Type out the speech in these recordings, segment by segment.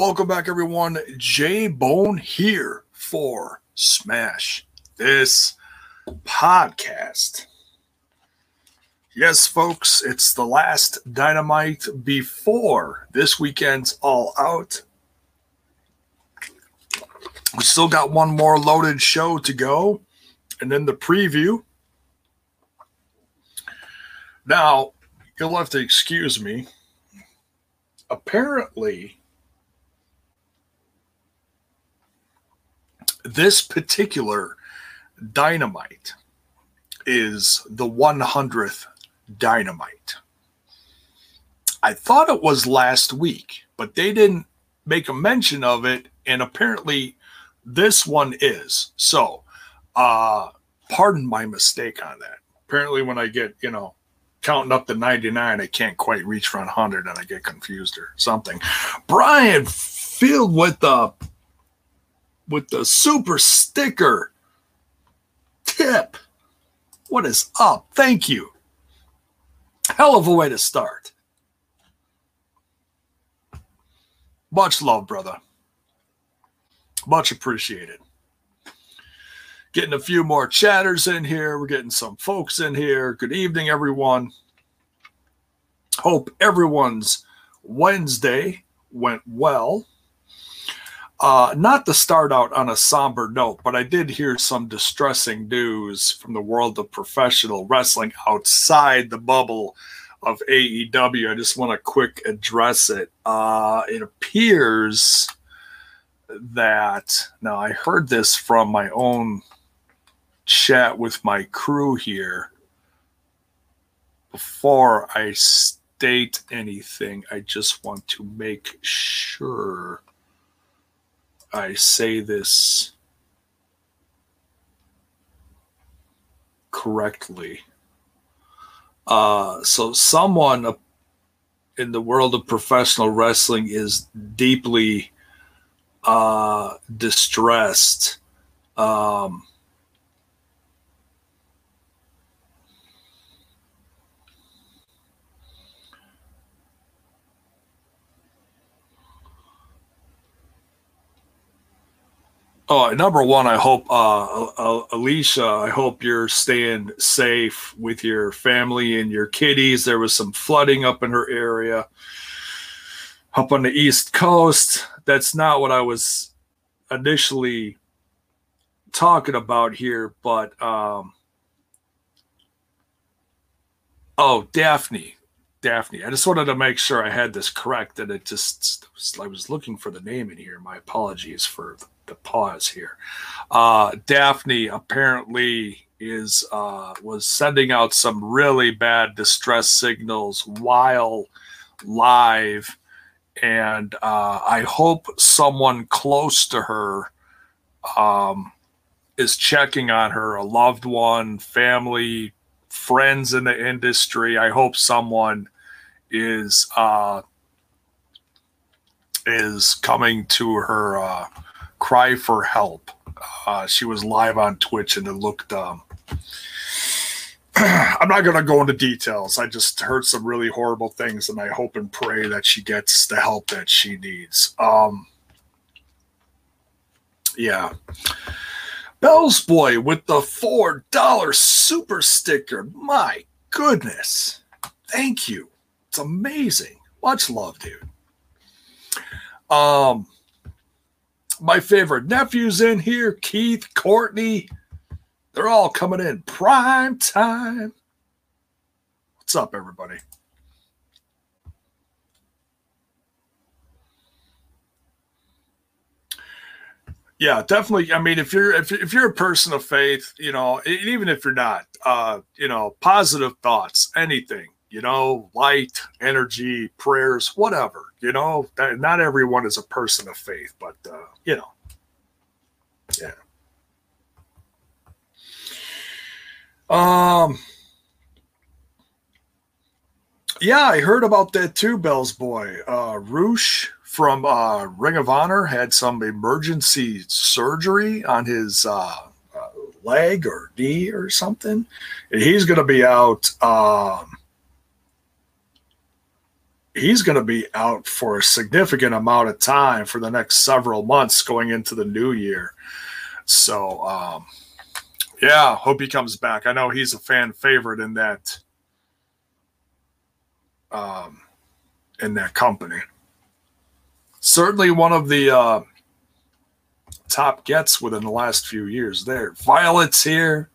Welcome back, everyone. J Bone here for Smash This Podcast. Yes, folks, it's the last dynamite before this weekend's All Out. We still got one more loaded show to go, and then the preview. Now, you'll have to excuse me. Apparently, this particular dynamite is the 100th dynamite. I thought it was last week, but they didn't make a mention of it, and apparently this one is. So, uh, pardon my mistake on that. Apparently, when I get, you know, counting up to 99, I can't quite reach for 100 and I get confused or something. Brian, filled with the with the super sticker tip. What is up? Thank you. Hell of a way to start. Much love, brother. Much appreciated. Getting a few more chatters in here. We're getting some folks in here. Good evening, everyone. Hope everyone's Wednesday went well. Uh, not to start out on a somber note, but I did hear some distressing news from the world of professional wrestling outside the bubble of AEW. I just want to quick address it. Uh, it appears that now I heard this from my own chat with my crew here. Before I state anything, I just want to make sure I say this correctly. Uh, so, someone in the world of professional wrestling is deeply uh, distressed. Um, Oh, number one, I hope uh, uh, Alicia. I hope you're staying safe with your family and your kiddies. There was some flooding up in her area, up on the east coast. That's not what I was initially talking about here, but um, oh, Daphne, Daphne. I just wanted to make sure I had this correct. and it just I was looking for the name in here. My apologies for the pause here. Uh, Daphne apparently is uh, was sending out some really bad distress signals while live, and uh, I hope someone close to her um, is checking on her, a loved one, family, friends in the industry. I hope someone is uh, is coming to her uh, cry for help. Uh, she was live on Twitch and it looked. Um, I'm not going to go into details. I just heard some really horrible things, and I hope and pray that she gets the help that she needs. Um, yeah. Bell's Boy with the $4 super sticker. My goodness. Thank you. It's amazing. Much love, dude. Um, my favorite nephews in here Keith, Courtney. They're all coming in prime time. What's up, everybody? Yeah, definitely. I mean, if you're if, if you're a person of faith, you know, even if you're not, uh, you know, positive thoughts, anything, you know, light, energy, prayers, whatever. You know, not everyone is a person of faith, but uh, you know, yeah. Um. Yeah, I heard about that too, Bell's boy. Uh, Roosh from uh, Ring of Honor had some emergency surgery on his uh, uh leg or knee or something. And he's going to be out. Um, he's going to be out for a significant amount of time for the next several months going into the new year. So, um, yeah, hope he comes back. I know he's a fan favorite in that um, in that company. Certainly one of the uh, top gets within the last few years. There, Violet's here.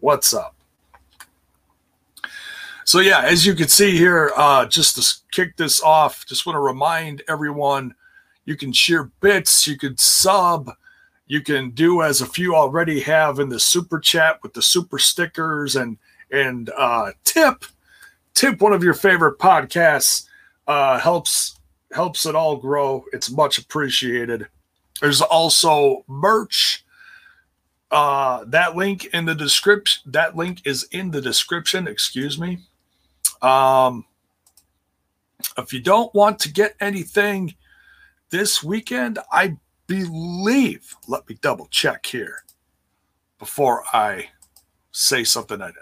What's up? So yeah, as you can see here, uh, just to kick this off, just want to remind everyone, you can share bits, you can sub, you can do as a few already have in the super chat with the super stickers and and uh, tip tip one of your favorite podcasts uh, helps helps it all grow. It's much appreciated. There's also merch. Uh, that link in the description. That link is in the description. Excuse me. Um, if you don't want to get anything this weekend, I believe, let me double check here before I say something that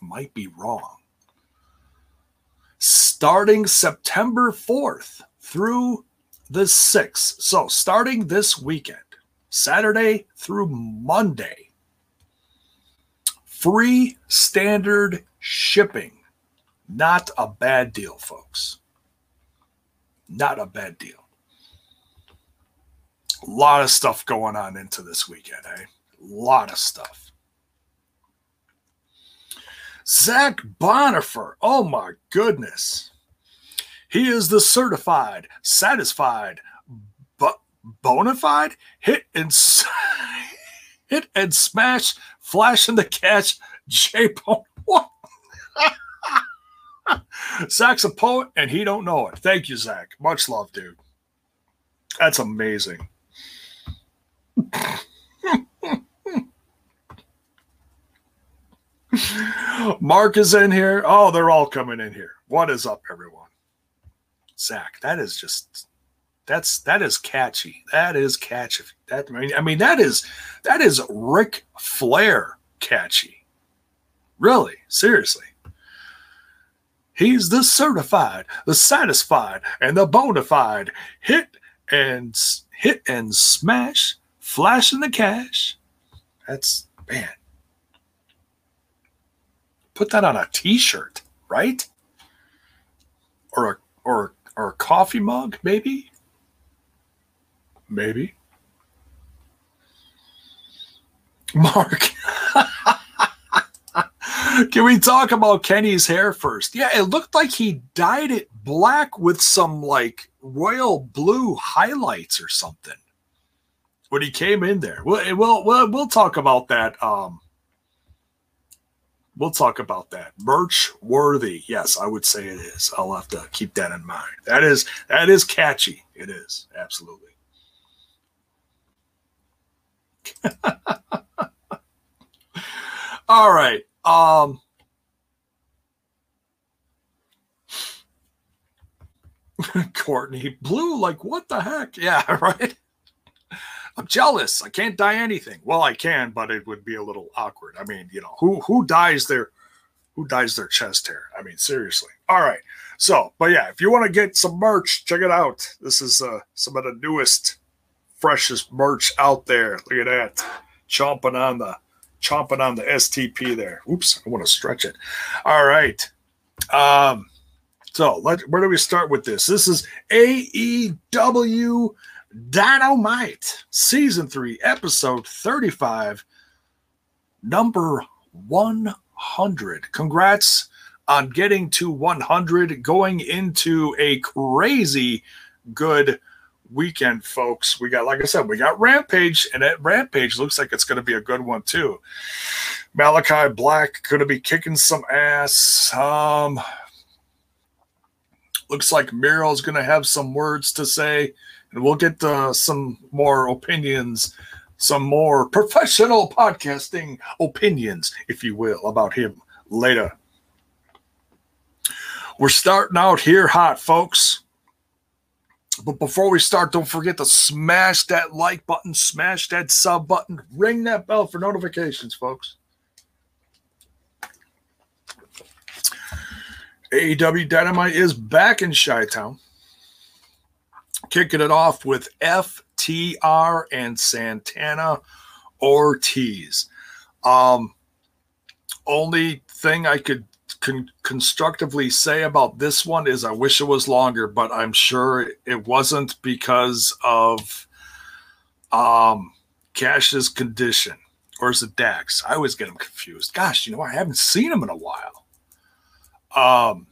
might be wrong. Starting September 4th through the 6th. So, starting this weekend, Saturday through Monday, free standard shipping not a bad deal, folks. Not a bad deal. A lot of stuff going on into this weekend, eh? A lot of stuff. Zach Bonifer. Oh my goodness. He is the certified, satisfied, but bona fide hit and hit and smash, flash in the catch, J What? Zach's a poet and he don't know it. Thank you, Zach. Much love, dude. That's amazing. Mark is in here. Oh, they're all coming in here. What is up, everyone? Zach, that is just that's that is catchy. That is catchy. That I mean, I mean that is that is Ric Flair catchy. Really, seriously. He's the certified, the satisfied, and the bona fide hit and hit and smash, flashing the cash. That's man. Put that on a T-shirt, right? Or a or or a coffee mug, maybe. Maybe. Mark. Can we talk about Kenny's hair first? Yeah, it looked like he dyed it black with some like royal blue highlights or something when he came in there. We'll we'll we'll, we'll talk about that. Um, we'll talk about that. Merch worthy. Yes, I would say it is. I'll have to keep that in mind. That is that is catchy. It is absolutely. All right. Um, Courtney, blue, like what the heck? Yeah, right. I'm jealous. I can't dye anything. Well, I can, but it would be a little awkward. I mean, you know, who who dyes their who dyes their chest hair? I mean, seriously. All right. So, but yeah, if you want to get some merch, check it out. This is uh, some of the newest, freshest merch out there. Look at that, chomping on the chomping on the STP there. Oops, I want to stretch it. All right. Um, so let where do we start with this? This is AEW Dynamite Season 3, Episode 35, number 100. Congrats on getting to 100, going into a crazy good weekend, folks. We got, like I said, we got Rampage, and that Rampage looks like it's going to be a good one too. Malakai Black going to be kicking some ass. Um, looks like Miro's going to have some words to say, and we'll get uh, some more opinions, some more professional podcasting opinions, if you will, about him later. We're starting out here hot, folks. But before we start, don't forget to smash that like button, smash that sub button, ring that bell for notifications, folks. AEW Dynamite is back in Chi Town. Kicking it off with FTR and Santana Ortiz. Um, only thing I could con- constructively say about this one is I wish it was longer, but I'm sure it wasn't because of um, Cash's condition. Or is it Dax? I always get him confused. Gosh, you know, I haven't seen him in a while. Um,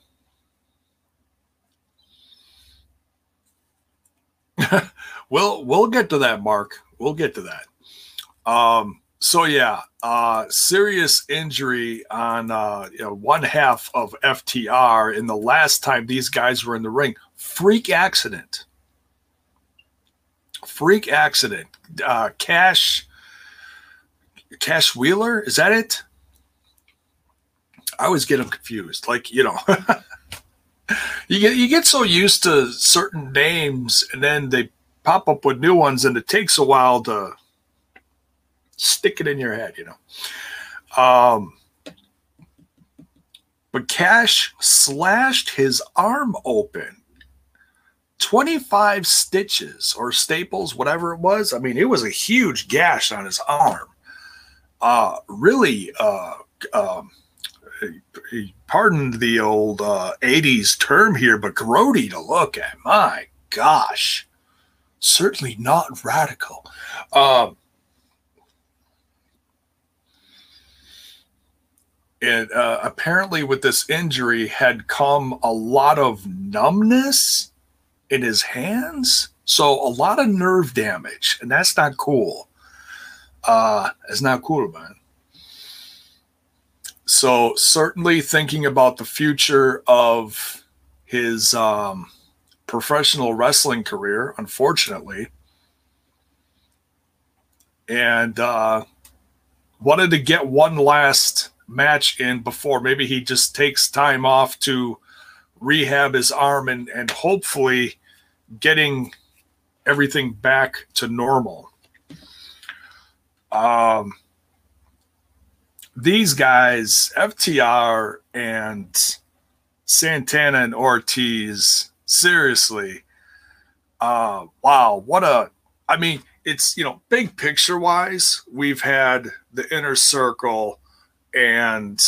we'll we'll get to that, Mark. We'll get to that. Um, so yeah, uh, serious injury on uh, you know, one half of FTR in the last time these guys were in the ring. Freak accident. Freak accident. Uh, Cash. Cash Wheeler, is that it? I always get them confused. Like you know, you get you get so used to certain names, and then they pop up with new ones, and it takes a while to stick it in your head, you know. Um, but Cash slashed his arm open. 25 stitches or staples, whatever it was. I mean, it was a huge gash on his arm. Uh, really, uh, um, he pardoned the old uh, 80s term here, but grody to look at. My gosh. Certainly not radical. Um, it uh, apparently with this injury had come a lot of numbness in his hands. So a lot of nerve damage and that's not cool. Uh it's not cool man. So certainly thinking about the future of his um professional wrestling career unfortunately. And uh wanted to get one last match in before. Maybe he just takes time off to rehab his arm and, and hopefully getting everything back to normal. Um, these guys, FTR and Santana and Ortiz, seriously, uh, wow, what a, I mean, it's, you know, big picture wise, we've had the inner circle and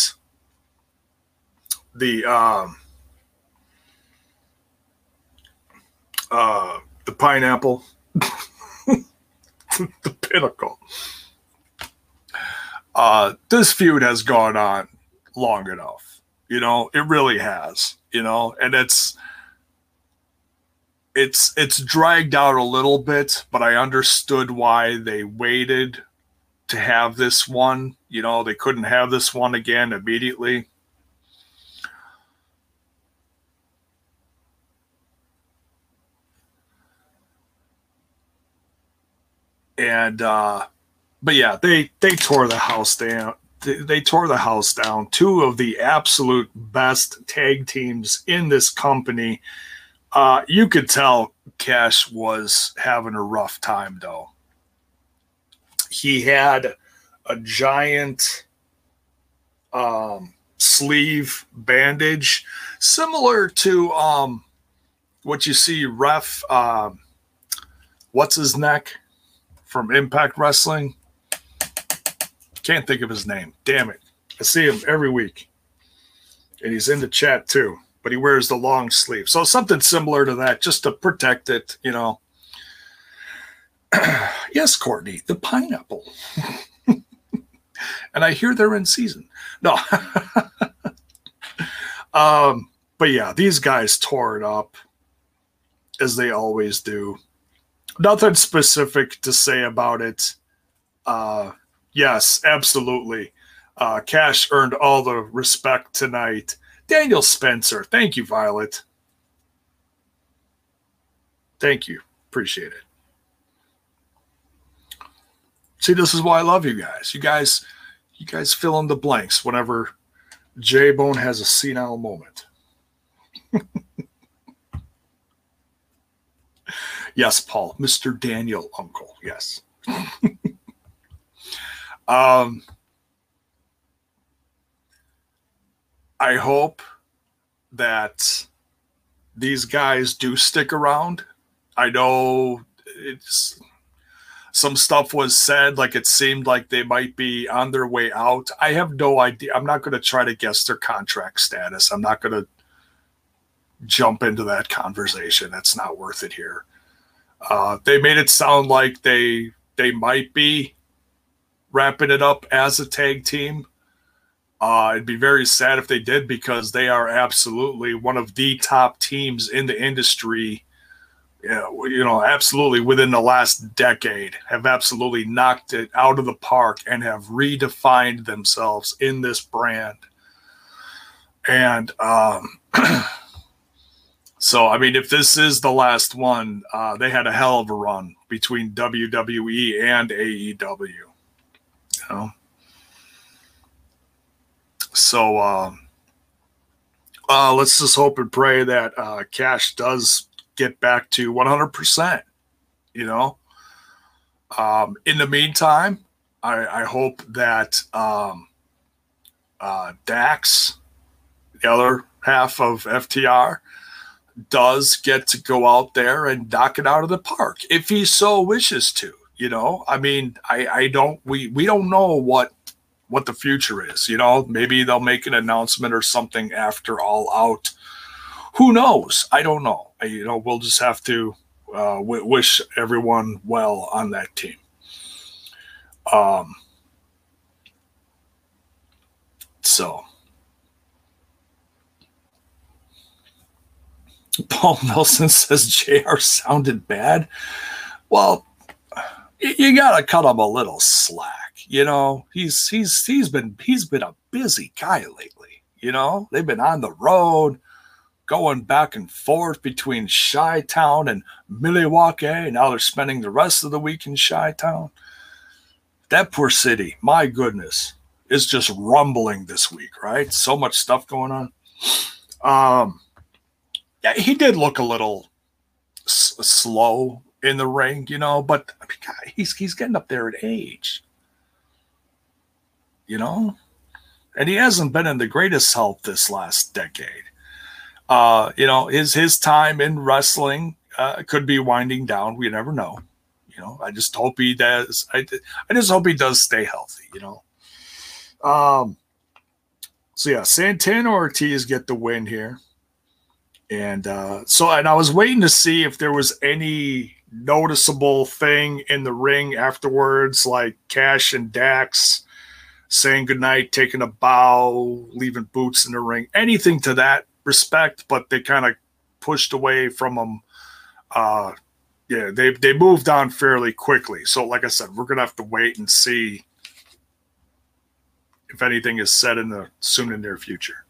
the um, uh, the pineapple, the pinnacle. Uh, this feud has gone on long enough. You know, it really has. You know, and it's it's it's dragged out a little bit, but I understood why they waited to have this one. You know, they couldn't have this one again immediately. And uh but yeah, they they tore the house down. They, tore the house down. Two of the absolute best tag teams in this company. Uh, you could tell Cash was having a rough time though he had a giant um, sleeve bandage, similar to um, what you see ref. Uh, what's his neck from Impact Wrestling? Can't think of his name. Damn it! I see him every week, and he's in the chat too. But he wears the long sleeve, so something similar to that, just to protect it. You know, yes, Courtney, the pineapple. and I hear they're in season. No. um, but yeah, these guys tore it up as they always do. Nothing specific to say about it. Uh, yes, absolutely. Uh, Cash earned all the respect tonight. Daniel Spencer, thank you, Violet. Thank you. Appreciate it. See, this is why I love you guys. You guys, you guys fill in the blanks whenever J Bone has a senile moment. yes, Paul, Mr. Daniel Uncle. Yes. um, I hope that these guys do stick around. I know it's some stuff was said like it seemed like they might be on their way out. I have no idea. I'm not going to try to guess their contract status. I'm not going to jump into that conversation. That's not worth it here. Uh, they made it sound like they they might be wrapping it up as a tag team. Uh, it'd be very sad if they did because they are absolutely one of the top teams in the industry. You know, absolutely within the last decade have absolutely knocked it out of the park and have redefined themselves in this brand. And um, so, I mean, if this is the last one, uh, they had a hell of a run between WWE and AEW. You know? So uh, uh, let's just hope and pray that uh, Cash does get back to 100%. You know, um, in the meantime, I, I hope that um, uh, Dax, the other half of FTR, does get to go out there and knock it out of the park if he so wishes to. You know, I mean, I, I don't we we don't know what what the future is. You know, maybe they'll make an announcement or something after all out. Who knows? I don't know. I, you know, we'll just have to uh, w- wish everyone well on that team. Um, so. Paul Nelson says JR sounded bad. Well, you got to cut him a little slack you know, he's he's he's been he's been a busy guy lately. You know, they've been on the road, going back and forth between Chi Town and Milwaukee. Now they're spending the rest of the week in Chi Town. That poor city, my goodness, is just rumbling this week, right? So much stuff going on. Um, yeah, he did look a little s- slow in the ring, you know, but I mean, God, he's he's getting up there in age you know? And he hasn't been in the greatest health this last decade. Uh, you know, his his time in wrestling uh, could be winding down. We never know. You know, I just hope he does. I, I just hope he does stay healthy. You know. Um. So yeah, Santana Ortiz get the win here, and uh, so and I was waiting to see if there was any noticeable thing in the ring afterwards, like Cash and Dax saying goodnight, taking a bow, leaving boots in the ring, anything to that respect, but they kind of pushed away from them. Uh, yeah, they they moved on fairly quickly. So, like I said, we're gonna have to wait and see if anything is said in the soon and near future.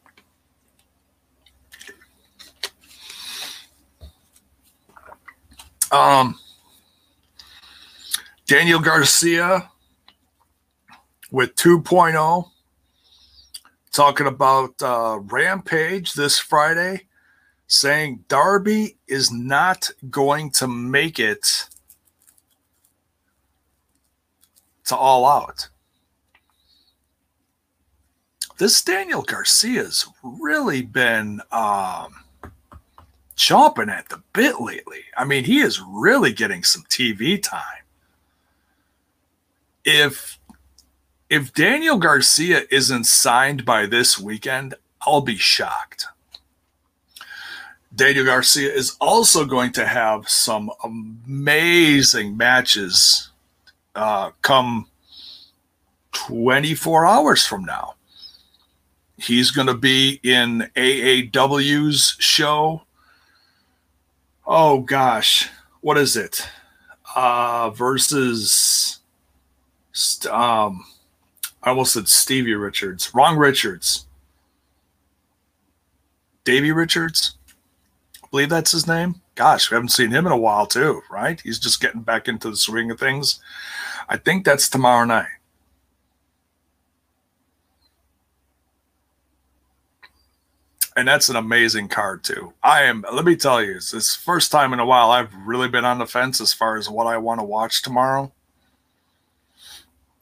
Um, Daniel Garcia with 2.0 talking about uh, Rampage this Friday, saying Darby is not going to make it to All Out. This Daniel Garcia's really been um, chomping at the bit lately. I mean, he is really getting some TV time. If if Daniel Garcia isn't signed by this weekend, I'll be shocked. Daniel Garcia is also going to have some amazing matches uh, come 24 hours from now. He's going to be in AAW's show. Oh gosh, what is it? Uh, versus um, I almost said Stevie Richards. Wrong Richards. Davey Richards. I believe that's his name. Gosh, we haven't seen him in a while too, right? He's just getting back into the swing of things. I think that's tomorrow night. and that's an amazing card too. I am. Let me tell you, it's this first time in a while I've really been on the fence as far as what I want to watch tomorrow.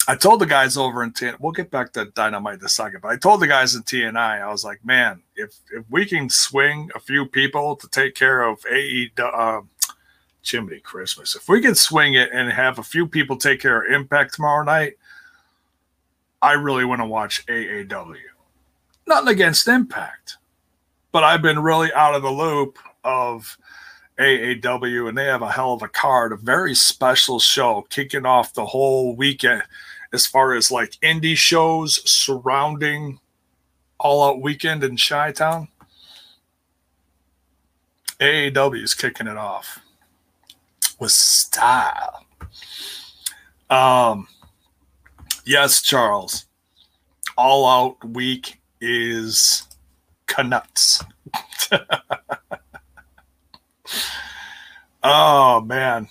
I told the guys over in TNI, we'll get back to Dynamite in a second, but I told the guys in TNI, I was like, man, if if we can swing a few people to take care of AE, uh, Chimney Christmas, if we can swing it and have a few people take care of Impact tomorrow night, I really want to watch AAW. Nothing against Impact, but I've been really out of the loop of AAW, and they have a hell of a card, a very special show kicking off the whole weekend as far as like indie shows surrounding All Out Weekend in Chi Town. AAW is kicking it off with style. Um, yes, Charles. All Out Week is Canucks. oh man.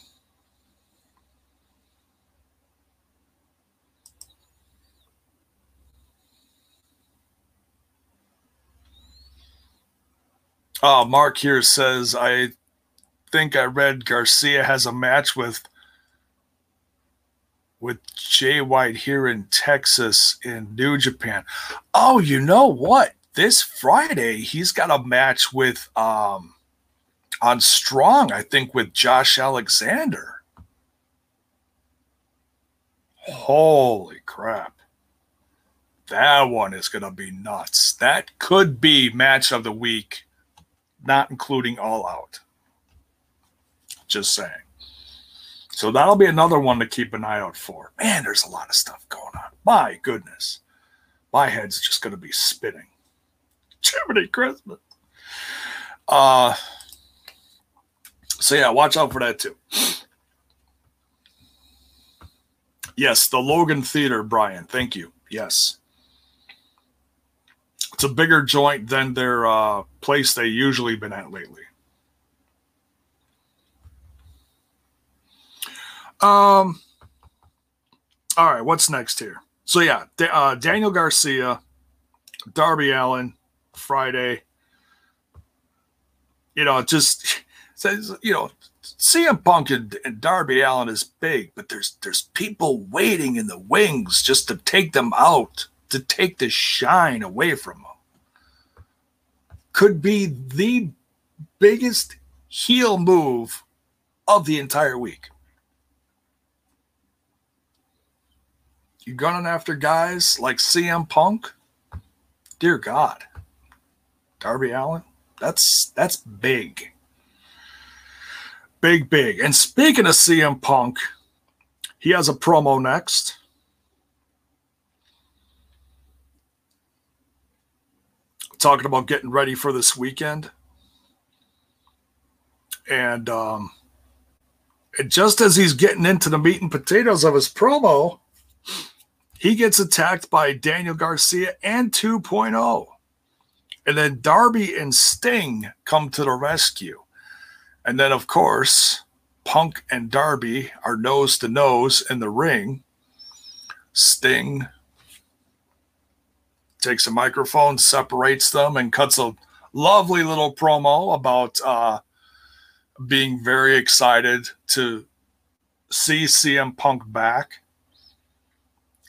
Oh, Mark here says, I think I read Garcia has a match with with Jay White here in Texas in New Japan. Oh, you know what? This Friday he's got a match with um on Strong, I think with Josh Alexander. Holy crap. That one is going to be nuts. That could be match of the week not including All Out. Just saying. So that'll be another one to keep an eye out for. Man, there's a lot of stuff going on. My goodness. My head's just going to be spinning. Jiminy Christmas. Uh, so yeah, watch out for that too. Yes, the Logan Theater, Brian. Thank you. Yes it's a bigger joint than their uh, place they usually been at lately. Um. All right, what's next here? So yeah, uh, Daniel Garcia, Darby Allin, Friday. You know, just says you know, CM Punk and, and Darby Allin is big, but there's there's people waiting in the wings just to take them out, to take the shine away from them could be the biggest heel move of the entire week. You gunning after guys like CM Punk? Dear God. Darby Allin? That's that's big. Big, big. And speaking of CM Punk, he has a promo next. Talking about getting ready for this weekend. And um, just as he's getting into the meat and potatoes of his promo, he gets attacked by Daniel Garcia and 2.0. And then Darby and Sting come to the rescue. And then, of course, Punk and Darby are nose to nose in the ring. Sting takes a microphone, separates them, and cuts a lovely little promo about uh, being very excited to see CM Punk back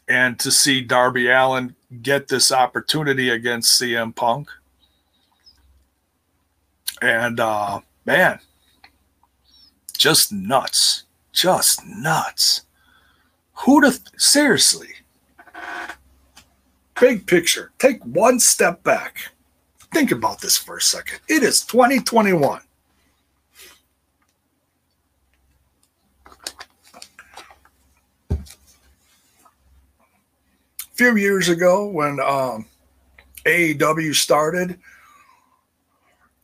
and to see Darby Allin get this opportunity against CM Punk. And uh, man, just nuts. Just nuts. Who'd seriously? Big picture, take one step back. Think about this for a second. It is 2021. A few years ago, when um, AEW started,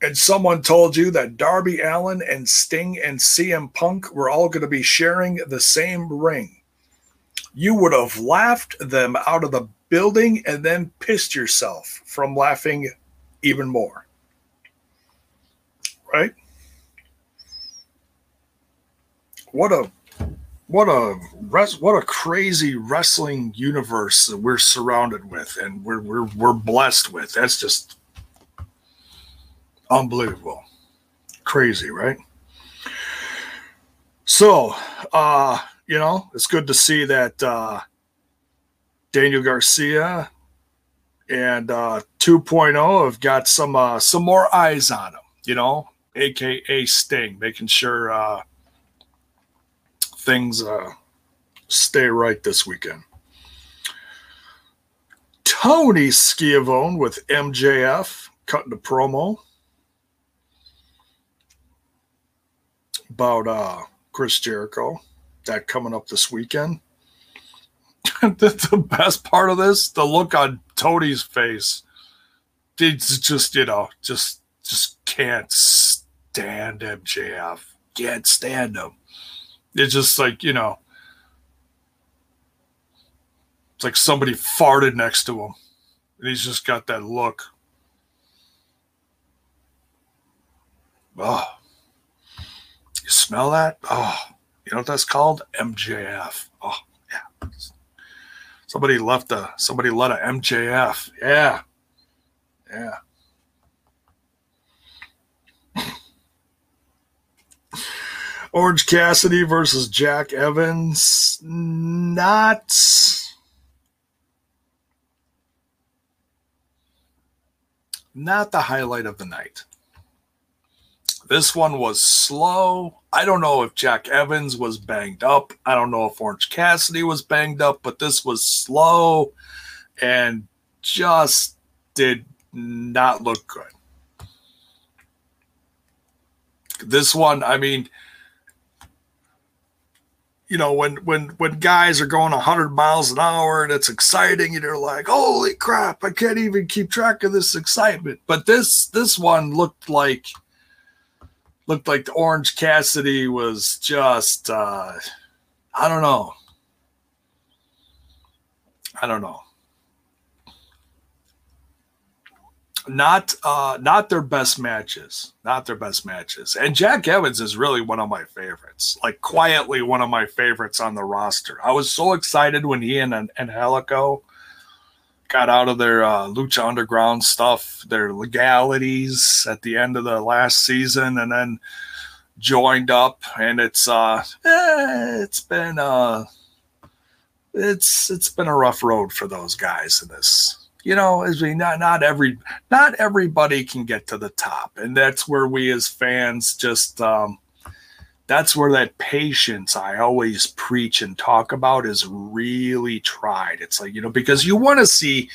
and someone told you that Darby Allin and Sting and CM Punk were all going to be sharing the same ring, you would have laughed them out of the building and then pissed yourself from laughing even more. Right? What a what a what a crazy wrestling universe that we're surrounded with and we're we're we're blessed with. That's just unbelievable. Crazy, right? So, uh, you know, it's good to see that uh Daniel Garcia and uh, 2.0 have got some uh, some more eyes on him, you know, aka Sting, making sure uh, things uh, stay right this weekend. Tony Schiavone with MJF cutting a promo about uh, Chris Jericho. That coming up this weekend. the, best part of this, the look on Tony's face. It's just, you know, just just can't stand MJF. Can't stand him. It's just like, you know, it's like somebody farted next to him. And he's just got that look. Oh. You smell that? Oh. You know what that's called? MJF. Oh, yeah. Somebody left a somebody let a MJF. Yeah. Yeah. Orange Cassidy versus Jack Evans. Not not the highlight of the night. This one was slow. I don't know if Jack Evans was banged up. I don't know if Orange Cassidy was banged up, but this was slow and just did not look good. This one, I mean, you know, when when when guys are going 100 miles an hour and it's exciting, and you're like, "Holy crap! I can't even keep track of this excitement." But this this one looked like looked like the Orange Cassidy was just uh, I don't know. I don't know. Not uh not their best matches. Not their best matches. And Jack Evans is really one of my favorites. Like quietly one of my favorites on the roster. I was so excited when he and Angelico got out of their uh, Lucha Underground stuff, their legalities at the end of the last season, and then joined up. And it's uh, eh, it's been uh, it's it's been a rough road for those guys in this. You know, as we not not every not everybody can get to the top, and that's where we as fans just um, that's where that patience I always preach and talk about is really tried. It's like, you know, because you want to see,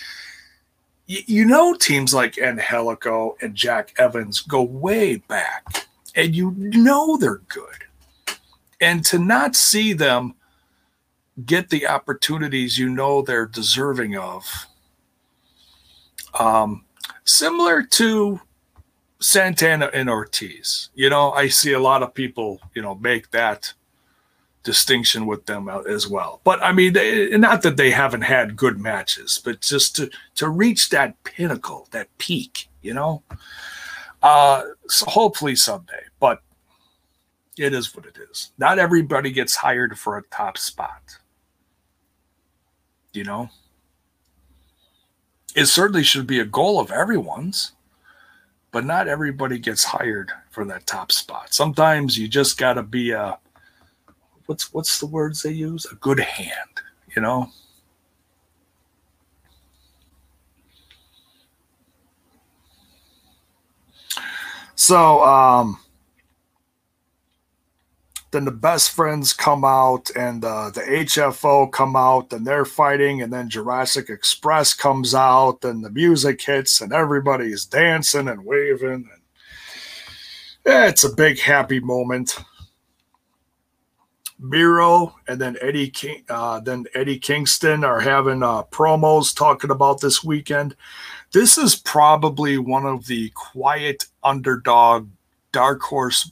you, know, teams like Angelico and Jack Evans go way back and you know they're good. And to not see them get the opportunities you know they're deserving of, um, similar to Santana and Ortiz. You know, I see a lot of people, you know, make that distinction with them as well. But I mean, they, not that they haven't had good matches, but just to to reach that pinnacle, that peak, you know. Uh, so hopefully someday, but it is what it is. Not everybody gets hired for a top spot. You know, it certainly should be a goal of everyone's but not everybody gets hired for that top spot. Sometimes you just got to be a what's what's the words they use? A good hand, you know. So um then the best friends come out and uh, the HFO come out and they're fighting and then Jurassic Express comes out and the music hits and everybody's dancing and waving and yeah, it's a big happy moment. Miro and then Eddie King, uh, then Eddie Kingston are having uh, promos talking about this weekend. This is probably one of the quiet underdog dark horse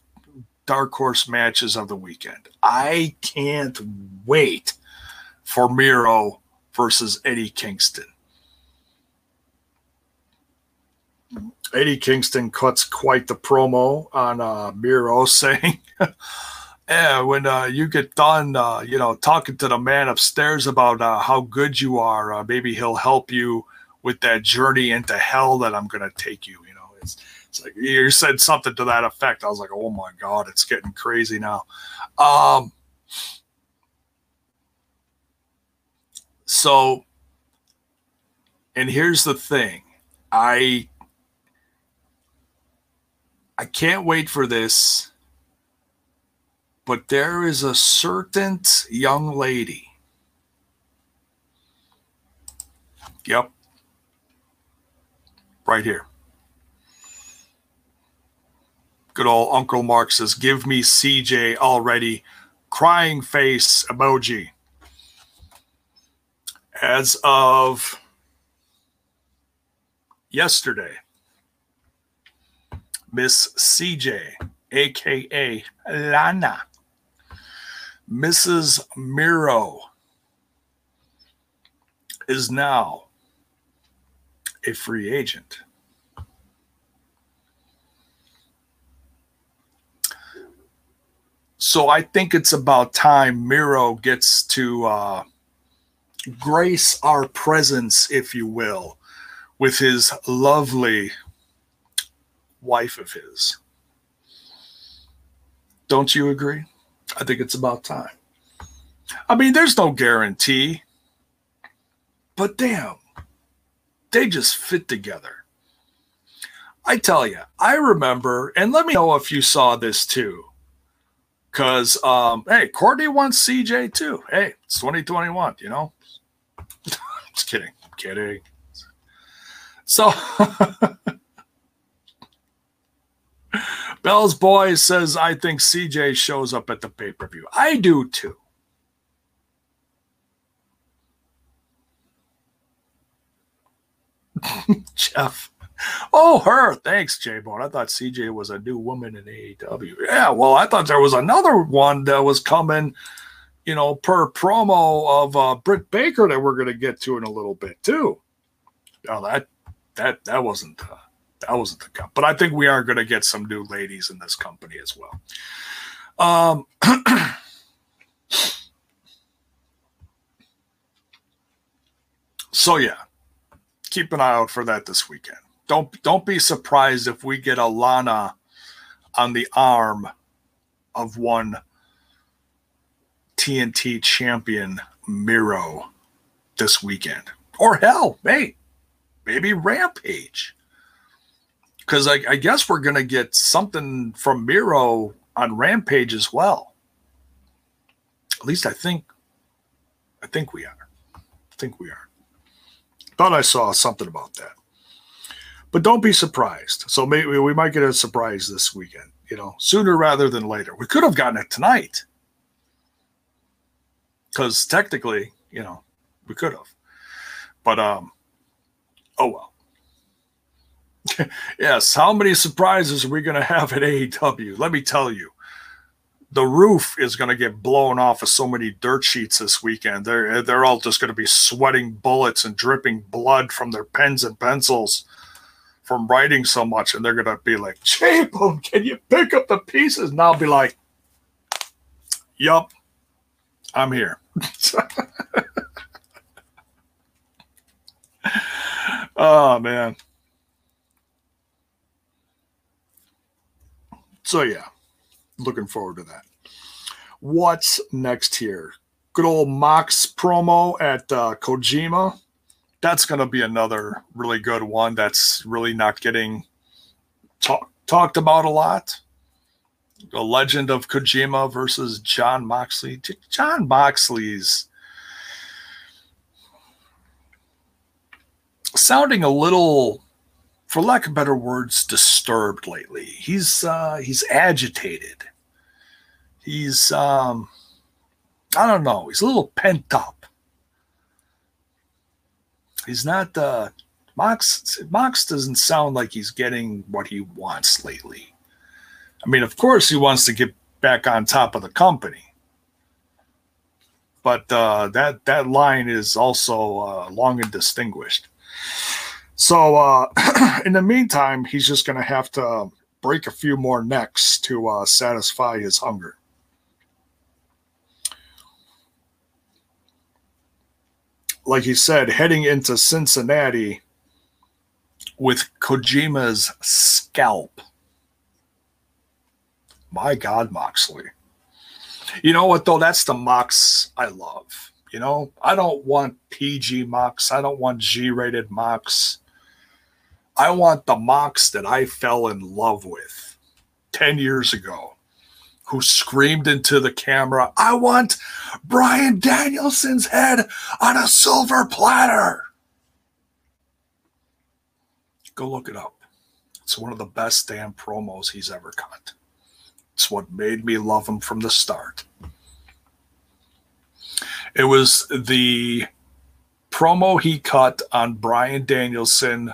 dark horse matches of the weekend. I can't wait for Miro versus Eddie Kingston. Eddie Kingston cuts quite the promo on uh, Miro saying, "Yeah, when uh, you get done, uh, you know, talking to the man upstairs about uh, how good you are, uh, maybe he'll help you with that journey into hell that I'm going to take you." It's like you said something to that effect. I was like, oh my God, it's getting crazy now. Um, so And here's the thing. I I can't wait for this. But there is a certain young lady. Yep. Right here. Good old Uncle Mark says, Give me CJ already. Crying face emoji. As of yesterday, Miss CJ, aka Lana, Mrs. Miro, is now a free agent. So I think it's about time Miro gets to uh, grace our presence, if you will, with his lovely wife of his. Don't you agree? I think it's about time. I mean, there's no guarantee, but damn, they just fit together. I tell you, I remember, and let me know if you saw this too. Because, um, hey, Courtney wants CJ too. Hey, it's 2021, you know? Just kidding. Kidding. So, Bell's boy says, I think CJ shows up at the pay per view. I do too. Jeff. Oh, her. Thanks, J Bone. I thought CJ was a new woman in AEW. Yeah, well, I thought there was another one that was coming, you know, per promo of uh, Britt Baker that we're going to get to in a little bit too. Now that that that wasn't uh, that wasn't the cup, but I think we are going to get some new ladies in this company as well. Um. so yeah, keep an eye out for that this weekend. Don't don't be surprised if we get a Lana on the arm of one TNT champion Miro this weekend. Or hell, hey, maybe Rampage. Because I, I guess we're gonna get something from Miro on Rampage as well. At least I think I think we are. I think we are. Thought I saw something about that. But don't be surprised. So maybe we might get a surprise this weekend, you know, sooner rather than later. We could have gotten it tonight. Because technically, you know, we could have. But um oh well. yes, how many surprises are we going to have at AEW? Let me tell you the roof is going to get blown off of so many dirt sheets this weekend. They're they're all just going to be sweating bullets and dripping blood from their pens and pencils from writing so much, and they're to be like, "Chapel, can you pick up the pieces?" And I'll be like, "Yup, I'm here." oh man. So yeah looking forward to that. What's next here? Good old Mox promo at uh, Kojima. That's going to be another really good one. That's really not getting talk, talked about a lot. The legend of Kojima versus Jon Moxley. Jon Moxley's sounding a little for lack of better words, disturbed lately. He's uh, he's agitated he's um I don't know, he's a little pent up. He's not uh Mox Mox doesn't sound like he's getting what he wants lately. I mean, of course he wants to get back on top of the company. But uh, that that line is also uh, long and distinguished. So uh, in the meantime, he's just going to have to break a few more necks to uh, satisfy his hunger. Like you said, heading into Cincinnati with Kojima's scalp. My God, Moxley. You know what, though? That's the Mox I love. You know, I don't want PG Mox. I don't want G rated Mox. I want the Mox that I fell in love with 10 years ago, who screamed into the camera, I want Bryan Danielson's head on a silver platter. Go look it up. It's one of the best damn promos he's ever cut. It's what made me love him from the start. It was the promo he cut on Bryan Danielson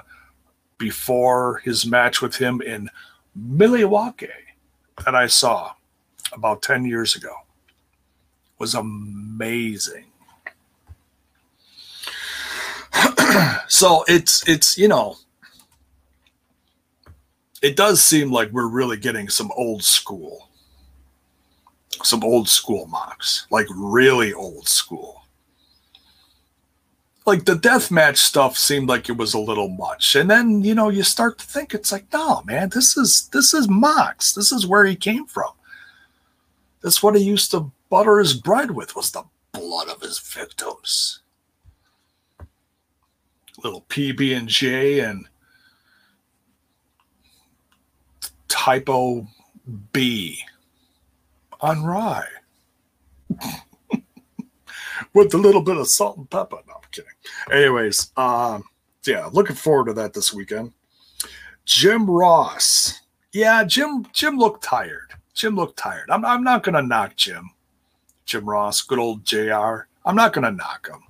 before his match with him in Milwaukee that I saw about 10 years ago. Was amazing. so it's it's you know it does seem like we're really getting some old school some old school Mox, like really old school. Like the death match stuff seemed like it was a little much. And then, you know, you start to think it's like, no, man, this is this is Mox. This is where he came from. That's what he used to butter his bread with was the blood of his victims. Little PB and J and typo B on rye with a little bit of salt and pepper. No, I'm kidding. Anyways, um, yeah, looking forward to that this weekend. Jim Ross. Yeah, Jim Jim looked tired. Jim looked tired. I'm, I'm not gonna knock Jim. Jim Ross, good old JR. I'm not gonna knock him.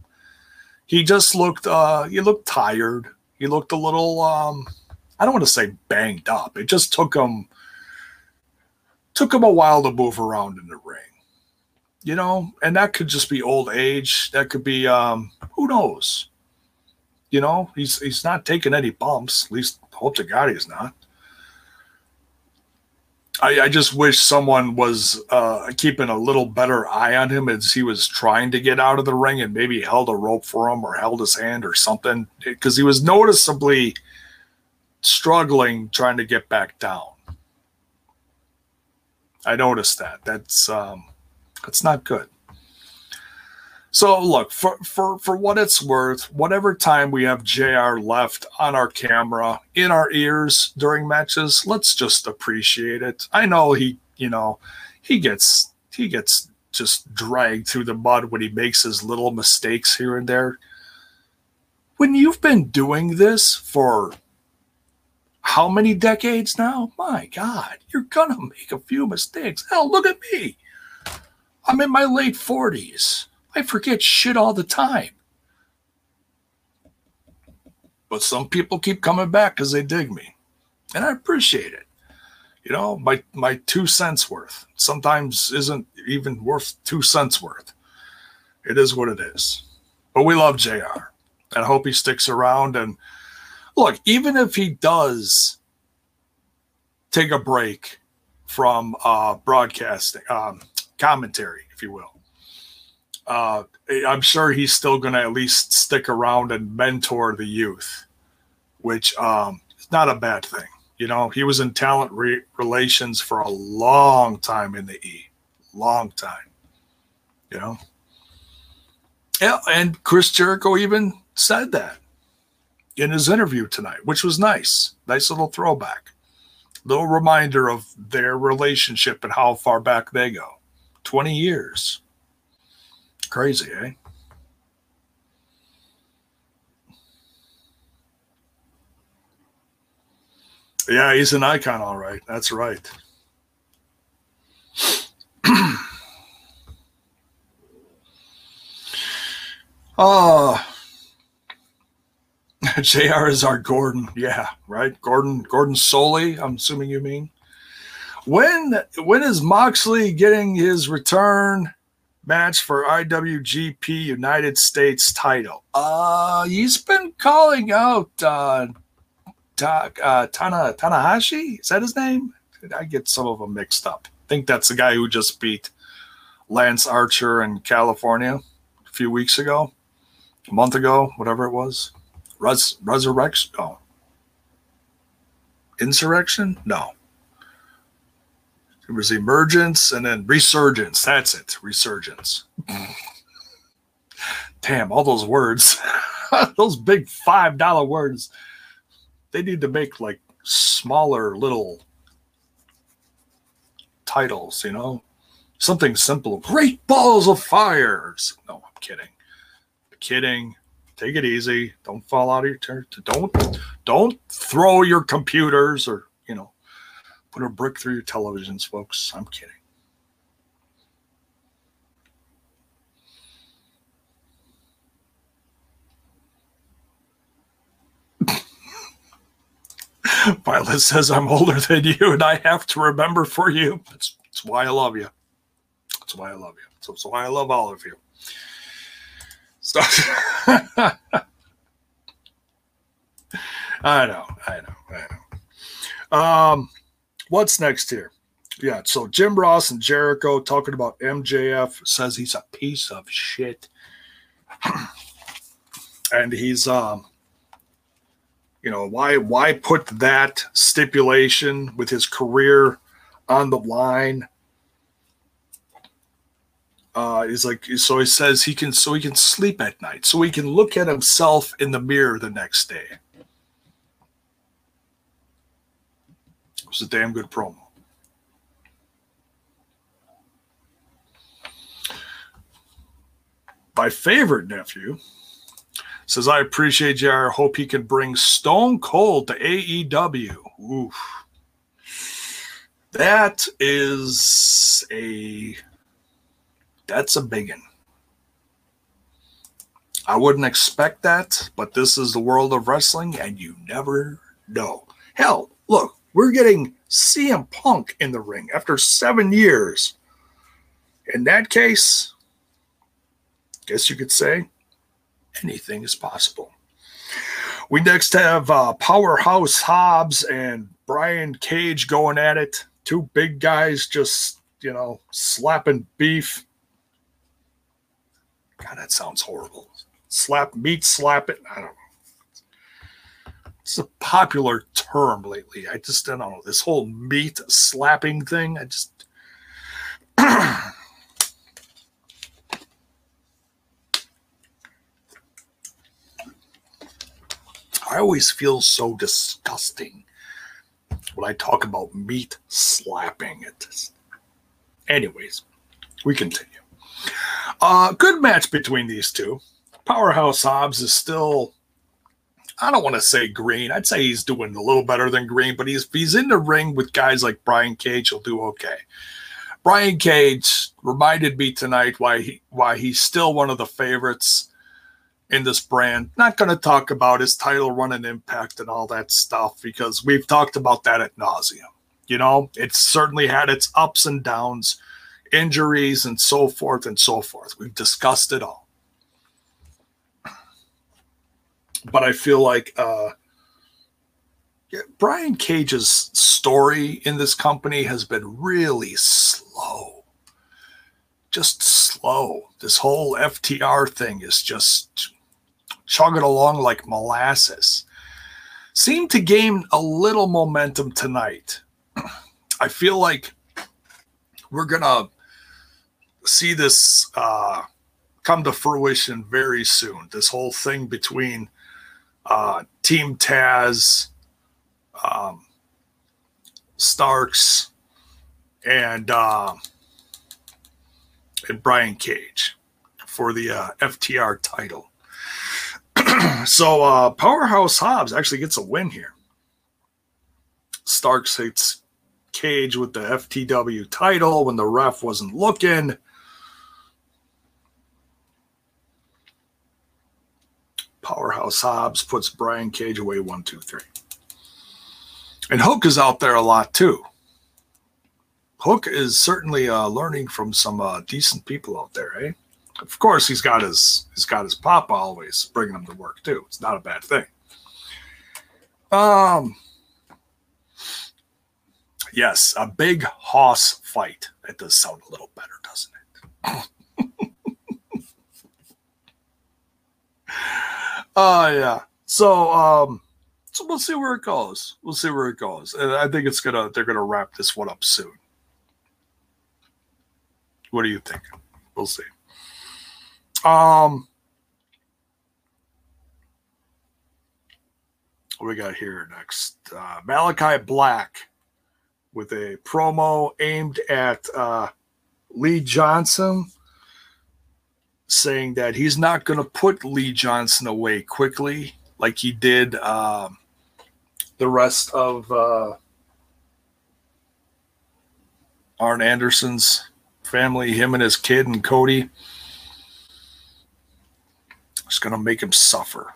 He just looked uh he looked tired. He looked a little um I don't want to say banged up. It just took him took him a while to move around in the ring. You know, and that could just be old age. That could be um, who knows. You know, he's he's not taking any bumps. At least hope to God he's not. I, I just wish someone was uh, keeping a little better eye on him as he was trying to get out of the ring and maybe held a rope for him or held his hand or something because he was noticeably struggling trying to get back down. I noticed that. That's um, that's not good. So look, for for for what it's worth, whatever time we have JR left on our camera, in our ears during matches, let's just appreciate it. I know he, you know, he gets he gets just dragged through the mud when he makes his little mistakes here and there. When you've been doing this for how many decades now? My God, you're to make a few mistakes. Hell, look at me. I'm in my late 40s. I forget shit all the time. But some people keep coming back because they dig me. And I appreciate it. You know, my, my two cents worth sometimes isn't even worth two cents worth. It is what it is. But we love JR. And I hope he sticks around and look, even if he does take a break from uh, broadcasting, um, commentary, if you will, uh, I'm sure he's still going to at least stick around and mentor the youth, which um, is not a bad thing. You know, he was in talent re- relations for a long time in the E, long time. You know, yeah, and Chris Jericho even said that in his interview tonight, which was nice. Nice little throwback. Little reminder of their relationship and how far back they go. 20 years. Crazy, eh? Yeah, he's an icon, all right. That's right. oh, JR is our Gordon. Yeah, right. Gordon Gordon Solie, I'm assuming you mean. When when is Moxley getting his return match for IWGP United States title? Uh he's been calling out uh, Ta, uh Tana Tanahashi. Is that his name? I get some of them mixed up. I think that's the guy who just beat Lance Archer in California a few weeks ago, a month ago, whatever it was. Res- resurrection? Oh. Insurrection? No. It was emergence and then resurgence. That's it. Resurgence. Damn, all those words, those big five dollar words, they need to make like smaller little titles, you know? Something simple. Great balls of fires. No, I'm kidding. I'm kidding. Take it easy. Don't fall out of your chair. Don't don't throw your computers or, a brick through your televisions, folks. I'm kidding. Violet says, I'm older than you and I have to remember for you. That's, that's why I love you. That's why I love you. So, that's why I love all of you. So, I know, I know, I know. Um, what's next here? Yeah, so Jim Ross and Jericho talking about MJF says he's a piece of shit. and he's um you know why why put that stipulation with his career on the line uh he's like so he says he can so he can sleep at night so he can look at himself in the mirror the next day it was a damn good promo my favorite nephew Says, I appreciate JR. Hope he can bring Stone Cold to AEW. Oof. That is a that's a big one. I wouldn't expect that, but this is the world of wrestling, and you never know. Hell, look, we're getting CM Punk in the ring after seven years. In that case, guess you could say anything is possible. We next have uh, Powerhouse Hobbs and Brian Cage going at it. Two big guys just, you know, slapping beef. God, that sounds horrible. Slap meat, slap it. I don't know. It's a popular term lately. I just I don't know. This whole meat slapping thing, I just. I always feel so disgusting when I talk about meat slapping it. Anyways, we continue. Uh, good match between these two. Powerhouse Hobbs is still, I don't want to say green. I'd say he's doing a little better than green, but he's he's in the ring with guys like Brian Cage. He'll do okay. Brian Cage reminded me tonight why he why he's still one of the favorites in this brand. Not going to talk about his title run and impact and all that stuff because we've talked about that at nauseum. You know, it's certainly had its ups and downs, injuries, and so forth and so forth. We've discussed it all. But I feel like uh, yeah, Brian Cage's story in this company has been really slow. Just slow. This whole FTR thing is just chugging along like molasses. Seemed to gain a little momentum tonight. I feel like we're going to see this uh, come to fruition very soon. This whole thing between uh, Team Taz, um, Starks, and uh, and Brian Cage for the uh, FTR title. so uh, Powerhouse Hobbs actually gets a win here. Starks hits Cage with the FTW title when the ref wasn't looking. Powerhouse Hobbs puts Brian Cage away one, two, three. And Hook is out there a lot too. Hook is certainly uh, learning from some uh, decent people out there, eh? Of course, he's got his he's got his papa always bringing him to work too. It's not a bad thing. Um, yes, a big hoss fight. That does sound a little better, doesn't it? Oh uh, yeah. So um, so we'll see where it goes. We'll see where it goes, and I think it's gonna they're gonna wrap this one up soon. What do you think? We'll see. Um, what we got here next? Uh, Malakai Black with a promo aimed at uh, Lee Johnson saying that he's not going to put Lee Johnson away quickly like he did um, the rest of uh, Arn Anderson's family, him and his kid and Cody. It's going to make him suffer.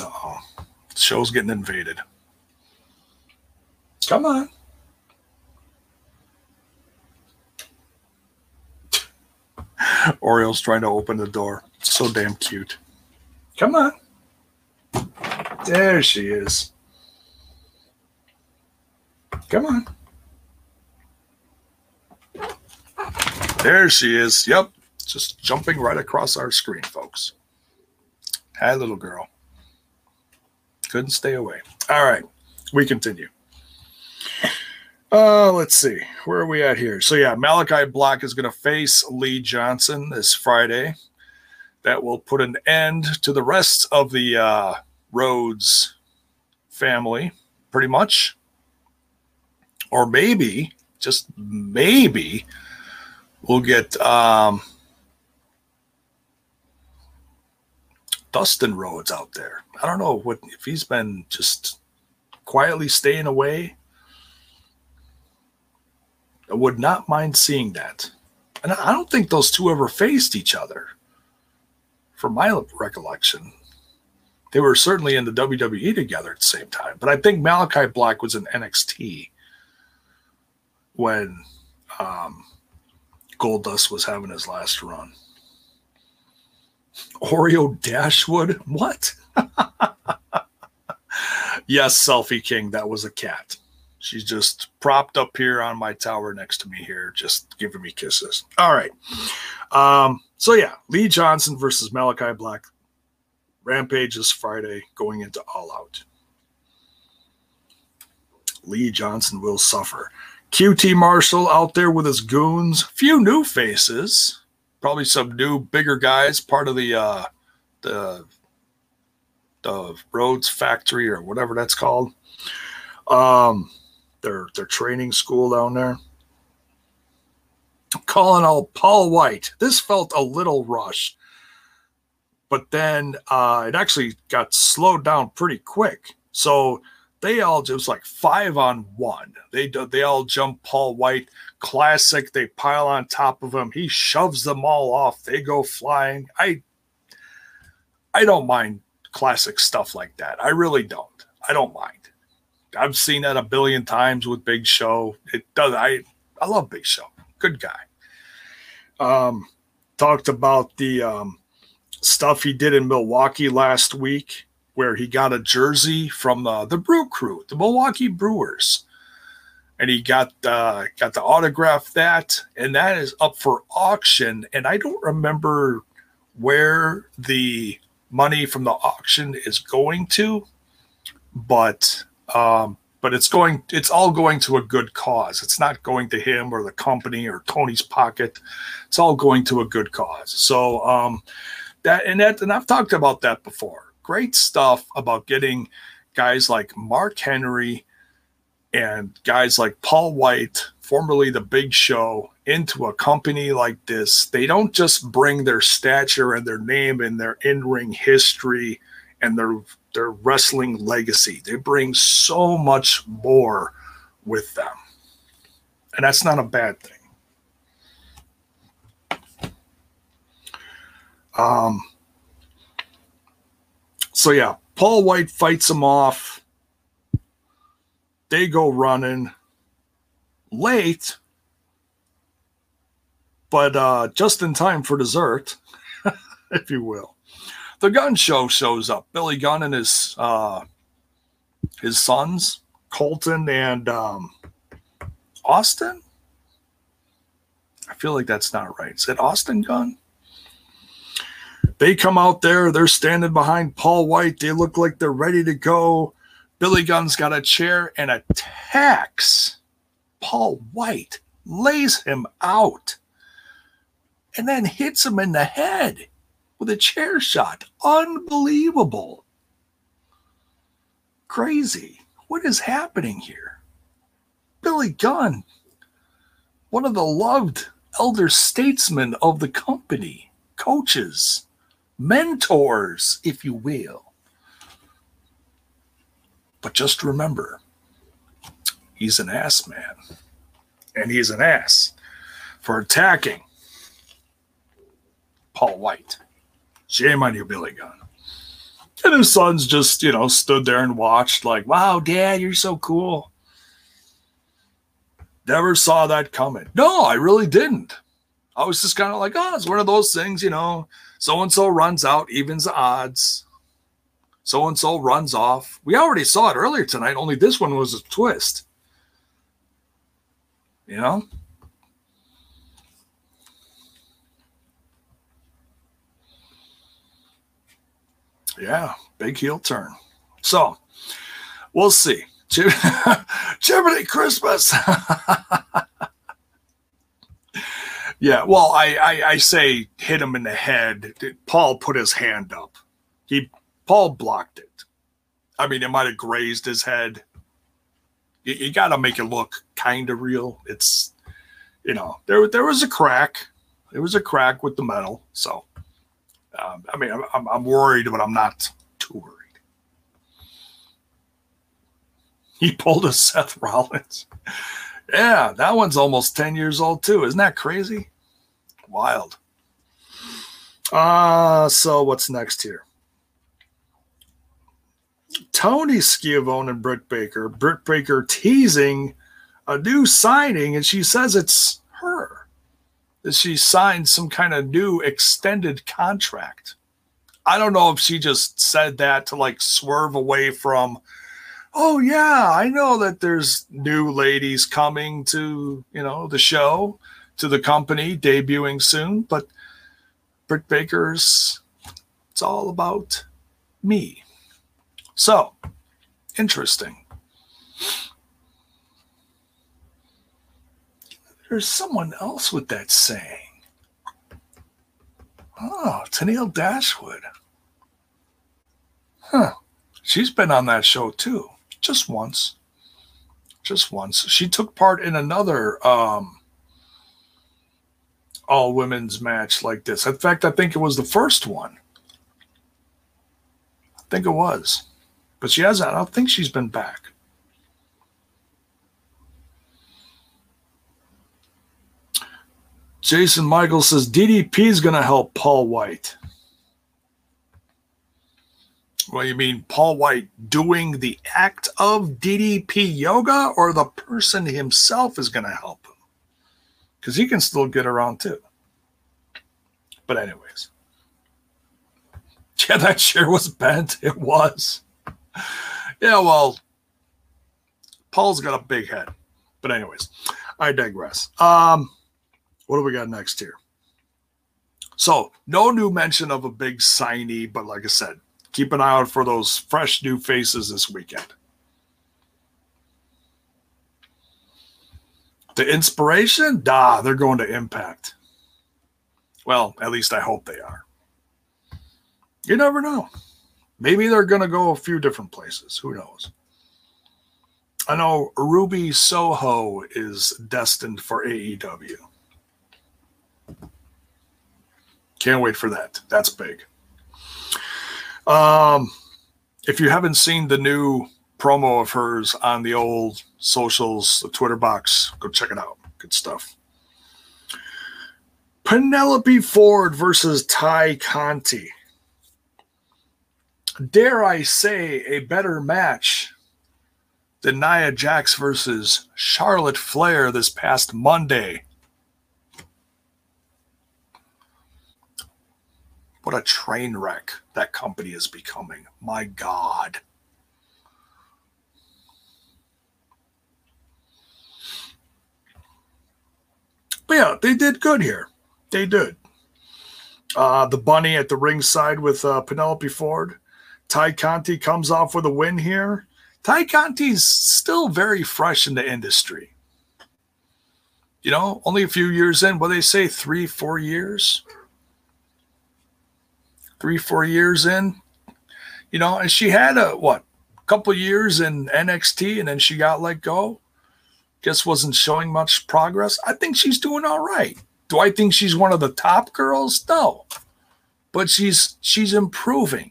oh. Show's getting invaded. Come on. Oriole's trying to open the door. So damn cute. Come on. There she is. Come on. There she is. Yep. Just jumping right across our screen, folks. Hi, little girl. Couldn't stay away. All right. We continue. Uh, let's see. Where are we at here? So, yeah, Malakai Black is going to face Lee Johnson this Friday. That will put an end to the rest of the uh, Rhodes family, pretty much or maybe, just maybe, we'll get um, Dustin Rhodes out there. I don't know what if he's been just quietly staying away. I would not mind seeing that. And I don't think those two ever faced each other, from my recollection. They were certainly in the WWE together at the same time. But I think Malakai Black was in NXT when um, Goldust was having his last run. Oreo Dashwood? What? yes, Selfie King, that was a cat. She's just propped up here on my tower next to me here, just giving me kisses. All right. Um, so yeah, Lee Johnson versus Malakai Black. Rampage is Friday, going into All Out. Lee Johnson will suffer. QT Marshall out there with his goons. Few new faces, probably some new bigger guys, part of the uh, the the Rhodes factory or whatever that's called. Um, their their training school down there. Calling out Paul White. This felt a little rushed, but then uh, it actually got slowed down pretty quick. So they all just like five on one. They they all jump Paul White, classic. They pile on top of him. He shoves them all off. They go flying. I I don't mind classic stuff like that. I really don't. I don't mind. I've seen that a billion times with Big Show. It does. I I love Big Show. Good guy. Um, talked about the um, stuff he did in Milwaukee last week where he got a jersey from the, the Brew Crew, the Milwaukee Brewers, and he got uh, got the autograph that, and that is up for auction. And I don't remember where the money from the auction is going to, but um, but it's going it's all going to a good cause. It's not going to him or the company or Tony's pocket. It's all going to a good cause. So um, that and that and I've talked about that before great stuff about getting guys like Mark Henry and guys like Paul White, formerly the Big Show, into a company like this. They don't just bring their stature and their name and their in-ring history and their their wrestling legacy. They bring so much more with them. And that's not a bad thing. Um, so yeah, Paul White fights him off. They go running late, but uh, just in time for dessert, if you will. The gun show shows up. Billy Gunn and his uh, his sons, Colten and um, Austin. I feel like that's not right. Is it Austin Gunn? They come out there, they're standing behind Paul White. They look like they're ready to go. Billy Gunn's got a chair and attacks Paul White, lays him out, and then hits him in the head with a chair shot. Unbelievable. Crazy. What is happening here? Billy Gunn, one of the loved elder statesmen of the company, coaches, mentors, if you will. But just remember, he's an ass man. And he's an ass for attacking Paul White. Shame on you, Billy Gunn. And his sons just, you know, stood there and watched, like, wow, dad, you're so cool. Never saw that coming. No, I really didn't. I was just kind of like, oh, it's one of those things, you know, so and so runs out, evens the odds. So and so runs off. We already saw it earlier tonight, only this one was a twist. You know? Yeah, big heel turn. So we'll see. Jiminy Christmas. yeah, well, I, I, I say hit him in the head. Paul put his hand up. He Paul blocked it. I mean, it might have grazed his head. You, you got to make it look kind of real. It's, you know, there there was a crack. There was a crack with the metal. So, um, I mean, I'm, I'm worried, but I'm not too worried. He pulled a Seth Rollins. Yeah, that one's almost 10 years old too. Isn't that crazy? Wild. Uh, so what's next here? Tony Schiavone and Britt Baker. Britt Baker teasing a new signing, and she says it's her. That she signed some kind of new extended contract. I don't know if she just said that to like swerve away from oh yeah, I know that there's new ladies coming to you know the show, to the company debuting soon, but Britt Baker's it's all about me. So interesting. There's someone else with that saying. Oh, Tenille Dashwood. Huh. She's been on that show too just once. Just once. She took part in another um, all women's match like this. In fact, I think it was the first one. I think it was. But she hasn't. I don't think she's been back. Jason Michael says DDP is going to help Paul White. Well, you mean Paul White doing the act of DDP yoga, or the person himself is going to help him? Because he can still get around too. But, anyways. Yeah, that chair was bent. It was. Yeah, well, Paul's got a big head. But, anyways, I digress. Um, what do we got next here? So, no new mention of a big signee, but like I said, keep an eye out for those fresh new faces this weekend. The inspiration? Da, they're going to impact. Well, at least I hope they are. You never know. Maybe they're going to go a few different places. Who knows? I know Ruby Soho is destined for AEW. Can't wait for that. That's big. Um, if you haven't seen the new promo of hers on the old socials, the Twitter box, go check it out. Good stuff. Penelope Ford versus Tay Conti. Dare I say a better match than Nia Jax versus Charlotte Flair this past Monday What a train wreck that company is becoming. My God. But yeah, they did good here. They did. Uh, the bunny at the ringside with uh, Penelope Ford. Tay Conti comes off with a win here. Tay Conti's still very fresh in the industry. You know, only a few years in. What they say, three, four years three, four years in, you know, and she had a what, couple years in NXT, and then she got let go. Guess wasn't showing much progress. I think she's doing all right. Do I think she's one of the top girls? No, but she's she's improving.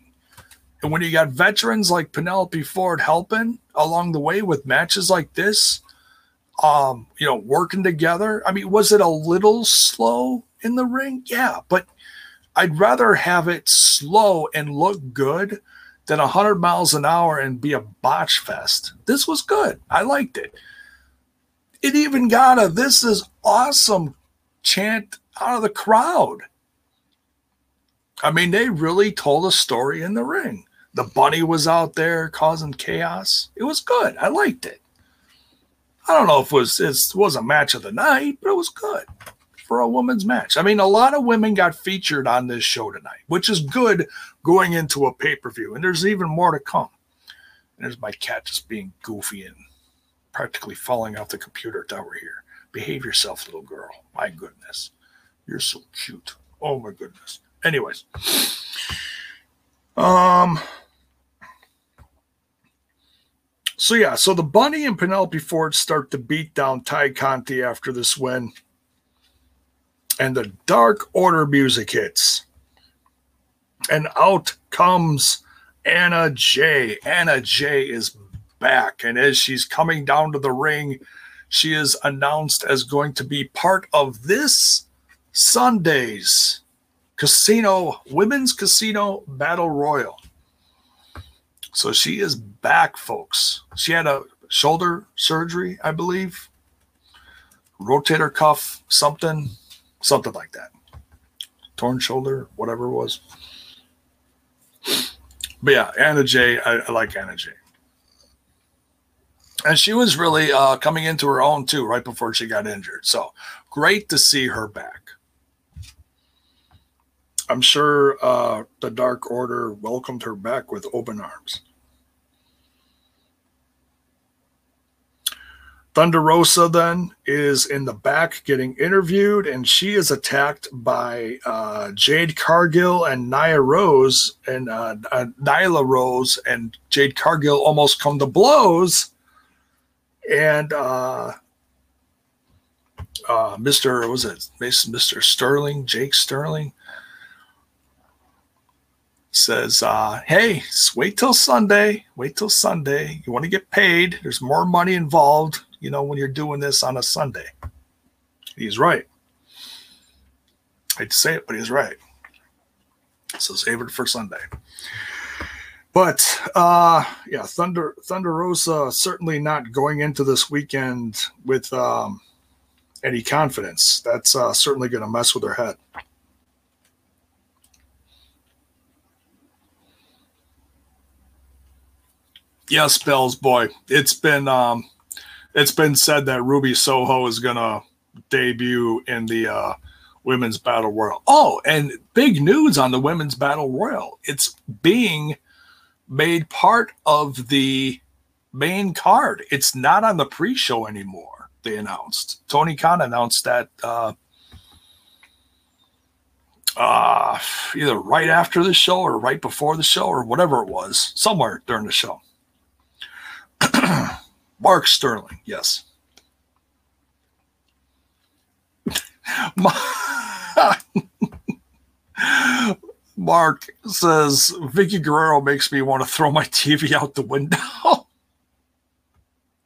And when you got veterans like Penelope Ford helping along the way with matches like this, um, you know, working together. I mean, was it a little slow in the ring? Yeah, but I'd rather have it slow and look good than 100 miles an hour and be a botch fest. This was good. I liked it. It even got a this is awesome chant out of the crowd. I mean, they really told a story in the ring. The bunny was out there causing chaos. It was good. I liked it. I don't know if it was it was a match of the night, but it was good for a women's match. I mean, a lot of women got featured on this show tonight, which is good going into a pay per view. And there's even more to come. And there's my cat just being goofy and practically falling off the computer tower here. Behave yourself, little girl. My goodness. You're so cute. Oh my goodness. Anyways. Um so yeah, so the bunny and Penelope Ford start to beat down Tay Conti after this win and the Dark Order music hits. And out comes Anna Jay. Anna Jay is back. And as she's coming down to the ring, she is announced as going to be part of this Sunday's casino, women's casino battle royal. So she is back, folks. She had a shoulder surgery, I believe, rotator cuff, something something like that. Torn shoulder, whatever it was. But yeah, Anna Jay, I, I like Anna Jay. And she was really uh, coming into her own too, right before she got injured. So great to see her back. I'm sure uh, the Dark Order welcomed her back with open arms. Thunder Rosa then is in the back getting interviewed, and she is attacked by uh, Jade Cargill and Nia Rose, and uh, uh, Nyla Rose and Jade Cargill almost come to blows, and uh, uh, Mr. was it Mr. Sterling, Jake Sterling, says, uh, "Hey, wait till Sunday. Wait till Sunday. You want to get paid. There's more money involved you know, when you're doing this on a Sunday. He's right. I hate to say it, but he's right. So save it for Sunday. But uh, yeah, Thunder Thunder Rosa certainly not going into this weekend with um, any confidence. That's uh, certainly going to mess with her head. Yes, Bells boy, it's been um, it's been said that Ruby Soho is going to debut in the uh, Women's Battle Royal. Oh, and big news on the Women's Battle Royal. It's being made part of the main card. It's not on the pre show anymore, they announced. Tony Khan announced that uh, uh, either right after the show or right before the show or whatever it was, somewhere during the show. Mark Sterling, yes. Mark says Vickie Guerrero makes me want to throw my TV out the window.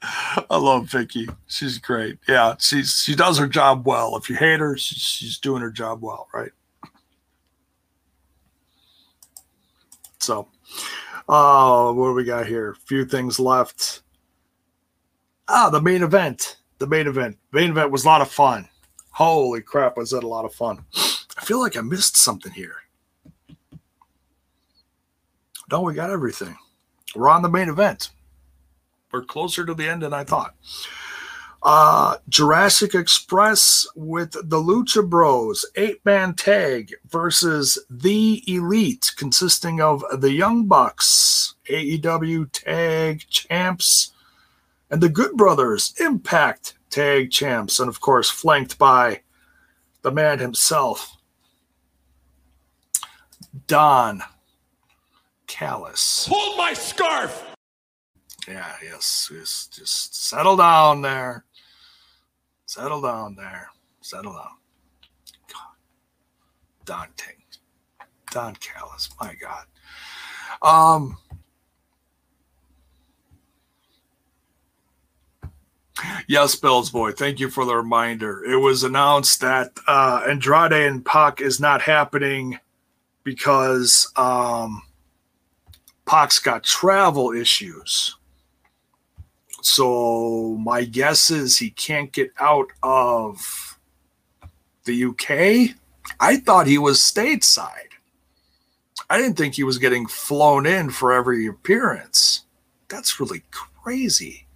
I love Vickie. She's great. Yeah, she's she does her job well. If you hate her, she's, she's doing her job well, right? So, uh, what do we got here? A few things left. Ah, the main event. The main event. Main event was a lot of fun. Holy crap, was that a lot of fun. I feel like I missed something here. No, we got everything. We're on the main event. We're closer to the end than I thought. Uh, Jurassic Express with the Lucha Bros eight man tag versus the Elite, consisting of the Young Bucks, AEW tag champs, and the Good Brothers Impact Tag Champs, and of course, flanked by the man himself, Don Callis. Hold my scarf. Yeah, yes, yes. Just settle down there. Settle down there. Settle down. God. Don Ting. Don Callis. My God. Um Yes, Bell's boy. Thank you for the reminder. It was announced that uh, Andrade and Pac is not happening because um, Pac's got travel issues. So my guess is he can't get out of the UK. I thought he was stateside. I didn't think he was getting flown in for every appearance. That's really crazy.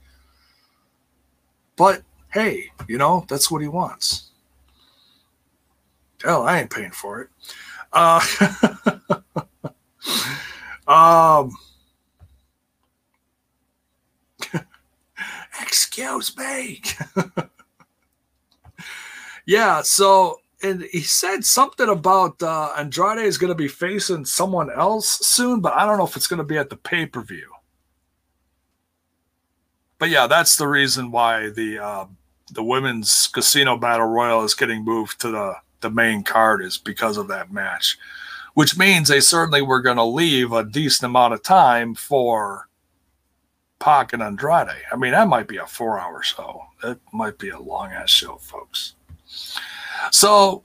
But hey, you know, that's what he wants. Hell, I ain't paying for it. Uh, um, excuse me. yeah, so and he said something about uh, Andrade is going to be facing someone else soon, but I don't know if it's going to be at the pay per view but yeah, that's the reason why the uh, the women's casino battle royal is getting moved to the the main card is because of that match, which means they certainly were going to leave a decent amount of time for Pac and Andrade. I mean, that might be a four hour show. That might be a long ass show, folks. So,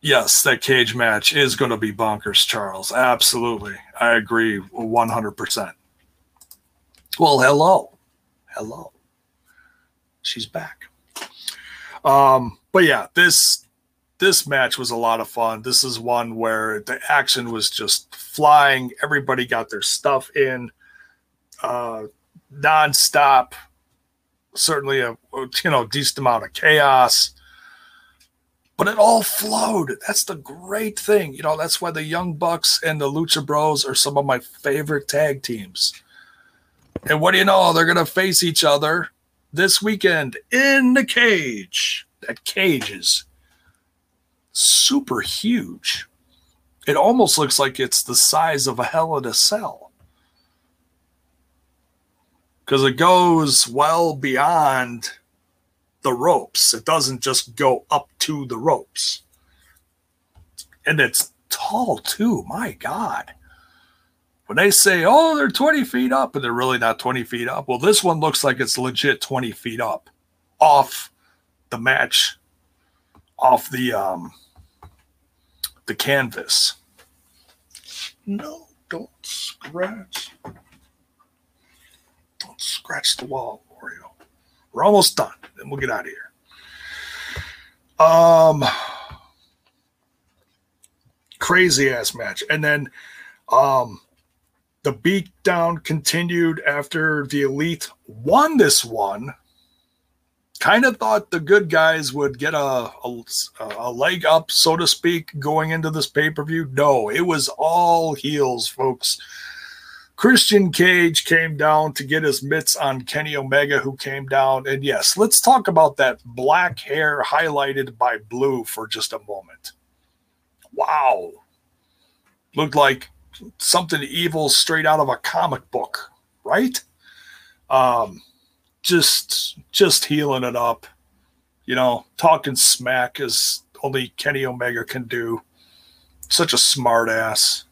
yes, that cage match is going to be bonkers, Charles. Absolutely. I agree 100%. Well, hello. Hello. She's back. Um, but yeah, this this match was a lot of fun. This is one where the action was just flying. Everybody got their stuff in uh nonstop. Certainly a you know decent amount of chaos. But it all flowed. That's the great thing. You know, that's why the Young Bucks and the Lucha Bros are some of my favorite tag teams and what do you know? They're going to face each other this weekend in the cage. That cage is super huge. It almost looks like it's the size of a hell in a cell. Because it goes well beyond the ropes. It doesn't just go up to the ropes. And it's tall too. My God when they say, oh, they're 20 feet up, and they're really not 20 feet up. Well, this one looks like it's legit 20 feet up off the match, off the um the canvas. No, don't scratch. Don't scratch the wall, Oreo. We're almost done. Then we'll get out of here. Um crazy ass match. And then um the beatdown continued after the elite won this one. Kind of thought the good guys would get a, a, a leg up, so to speak, going into this pay per view. No, it was all heels, folks. Christian Cage came down to get his mitts on Kenny Omega, who came down. And yes, let's talk about that black hair highlighted by blue for just a moment. Wow. Looked like something evil straight out of a comic book, right? Um, just just healing it up, you know, talking smack as only Kenny Omega can do. Such a smart ass.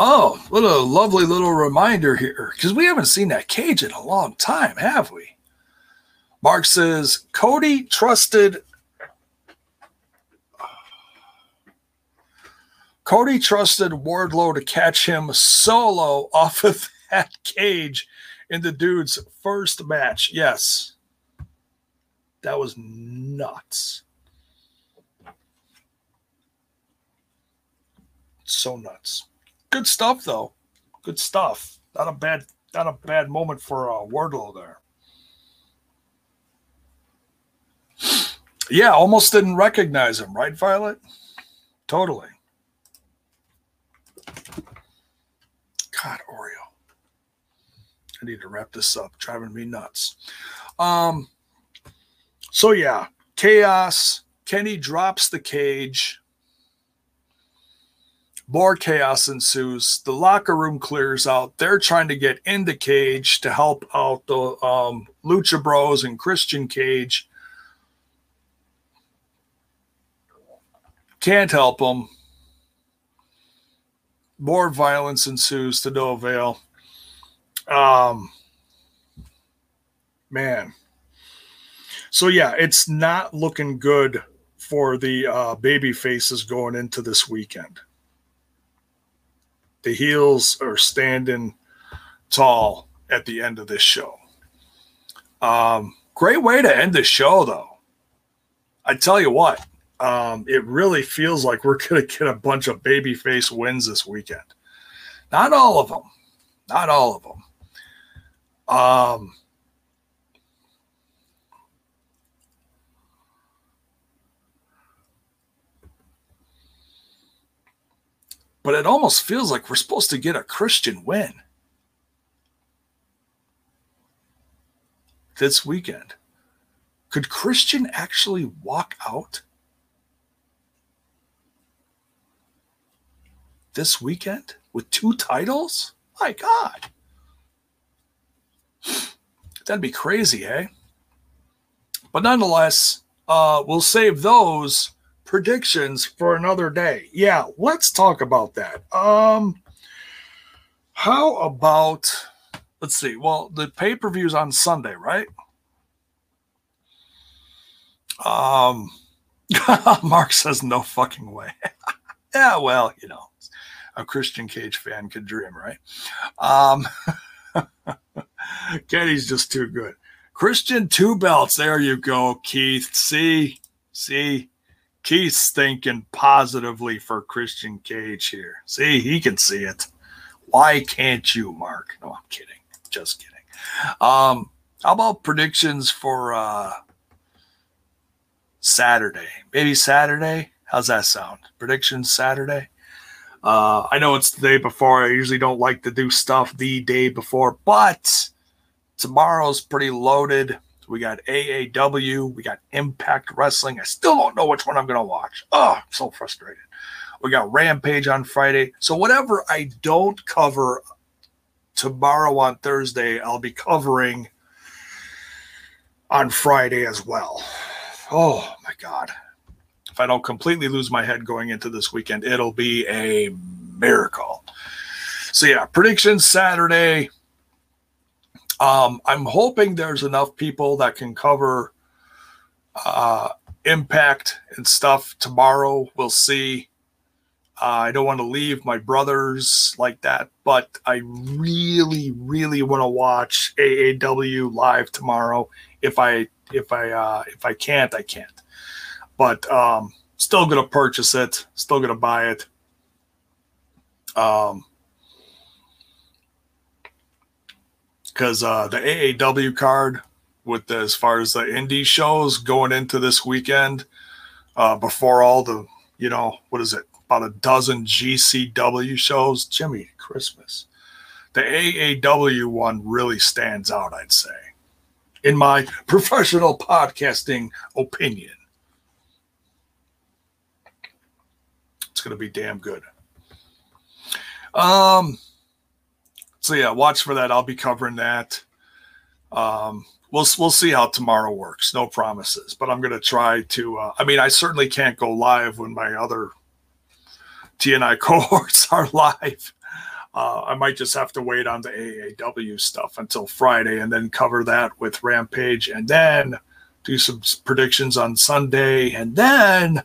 Oh, what a lovely little reminder here. Because we haven't seen that cage in a long time, have we? Mark says Cody trusted Cody trusted Wardlow to catch him solo off of that cage in the dude's first match. Yes. That was nuts. So nuts. Good stuff though. Good stuff. Not a bad not a bad moment for uh, Wardlow there. Yeah, almost didn't recognize him, right, Violet? Totally. God, Oreo. I need to wrap this up. Driving me nuts. Um. So yeah, chaos. Kenny drops the cage. More chaos ensues. The locker room clears out. They're trying to get in the cage to help out the um, Lucha Bros and Christian Cage. Can't help them. More violence ensues to no avail. Um, man. So yeah, it's not looking good for the uh, baby faces going into this weekend. The heels are standing tall at the end of this show. Um, great way to end the show, though. I tell you what, um, it really feels like we're going to get a bunch of babyface wins this weekend. Not all of them. Not all of them. Um, but it almost feels like we're supposed to get a Christian win this weekend. Could Christian actually walk out this weekend with two titles? My God. That'd be crazy, eh? But nonetheless, uh, we'll save those predictions for another day. Yeah, let's talk about that. Um, how about let's see. Well, the pay per view's on Sunday, right? Um, Mark says no fucking way. yeah, well, you know, a Christian Cage fan could dream, right? Um, Kenny's just too good. Christian two belts. There you go, Keith. See, see, Keith's thinking positively for Christian Cage here. See, he can see it. Why can't you, Mark? No, I'm kidding. Just kidding. Um, how about predictions for uh Saturday? Maybe Saturday? How's that sound? Predictions Saturday? Uh, I know it's the day before. I usually don't like to do stuff the day before, but tomorrow's pretty loaded. We got AAW. We got Impact Wrestling. I still don't know which one I'm going to watch. Oh, I'm so frustrated. We got Rampage on Friday. So, whatever I don't cover tomorrow on Thursday, I'll be covering on Friday as well. Oh, my God. If I don't completely lose my head going into this weekend, it'll be a miracle. So, yeah, predictions Saturday. Um, I'm hoping there's enough people that can cover uh, impact and stuff tomorrow. We'll see. Uh, I don't want to leave my brothers like that, but I really, really want to watch AAW live tomorrow. If I if I uh, if I can't, I can't. But um, still gonna purchase it. Still gonna buy it. Um, because uh, the AAW card with the, as far as the indie shows going into this weekend, uh, before all the you know what is it about a dozen GCW shows, Jimmy Christmas. The AAW one really stands out, I'd say, in my professional podcasting opinion. It's going to be damn good. Um, so yeah, watch for that. I'll be covering that. Um, we'll we'll see how tomorrow works. No promises, but I'm going to try to. Uh, I mean, I certainly can't go live when my other TNI cohorts are live. Uh, I might just have to wait on the AAW stuff until Friday and then cover that with Rampage and then do some predictions on Sunday and then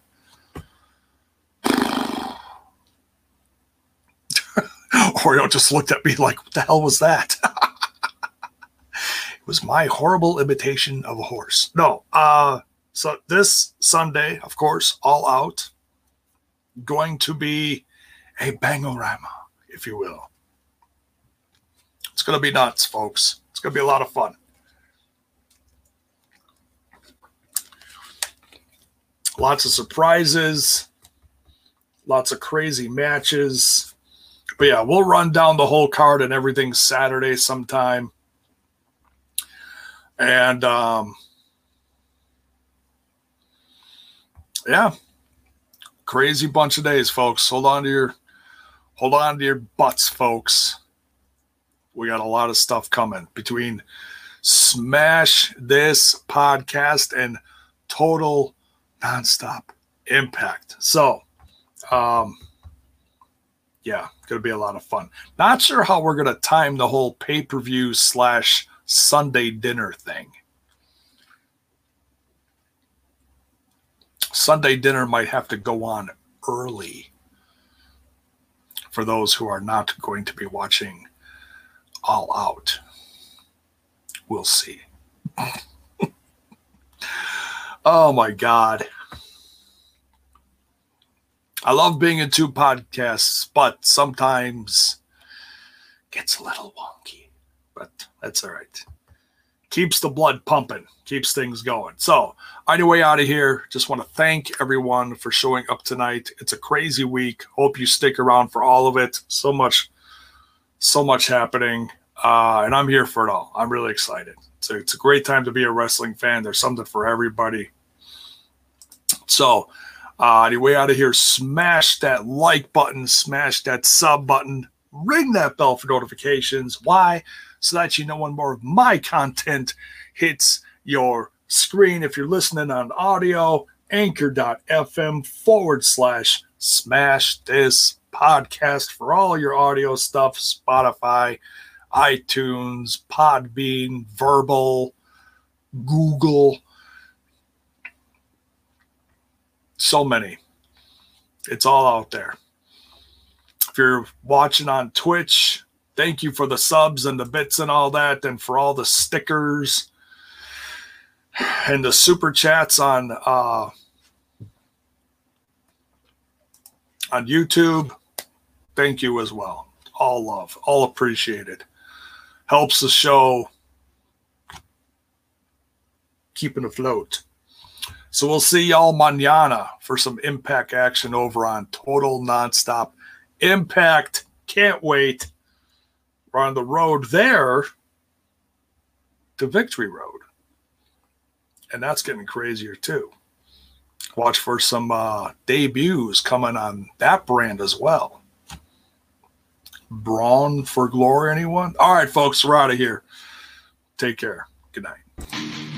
Oreo just looked at me like, what the hell was that? it was my horrible imitation of a horse. No, uh, so this Sunday, of course, all out, going to be a bangorama, if you will. It's going to be nuts, folks. It's going to be a lot of fun. Lots of surprises, lots of crazy matches but yeah, we'll run down the whole card and everything Saturday sometime. And um, yeah, crazy bunch of days, folks. Hold on to your hold on to your butts, folks. We got a lot of stuff coming between smash this podcast and total nonstop impact. So, um, yeah, gonna be a lot of fun. Not sure how we're gonna time the whole pay per view slash Sunday dinner thing. Sunday dinner might have to go on early for those who are not going to be watching All Out. We'll see. oh my God. I love being in two podcasts, but sometimes gets a little wonky. But that's all right. Keeps the blood pumping, keeps things going. So, on your way out of here, just want to thank everyone for showing up tonight. It's a crazy week. Hope you stick around for all of it. So much, so much happening. Uh, and I'm here for it all. I'm really excited. So it's a great time to be a wrestling fan. There's something for everybody. So, uh, anyway, out of here, smash that like button, smash that sub button, ring that bell for notifications. Why? So that you know when more of my content hits your screen. If you're listening on audio, anchor.fm forward slash smash this podcast for all your audio stuff, Spotify, iTunes, Podbean, Verbal, Google So many. It's all out there. If you're watching on Twitch, thank you for the subs and the bits and all that, and for all the stickers and the super chats on uh, on YouTube. Thank you as well. All love, all appreciated. Helps the show keeping afloat. So we'll see y'all manana for some impact action over on Total Nonstop Impact. Can't wait. We're on the road there to Victory Road. And that's getting crazier too. Watch for some uh, debuts coming on that brand as well. Bound for Glory, anyone? All right, folks, we're out of here. Take care. Good night.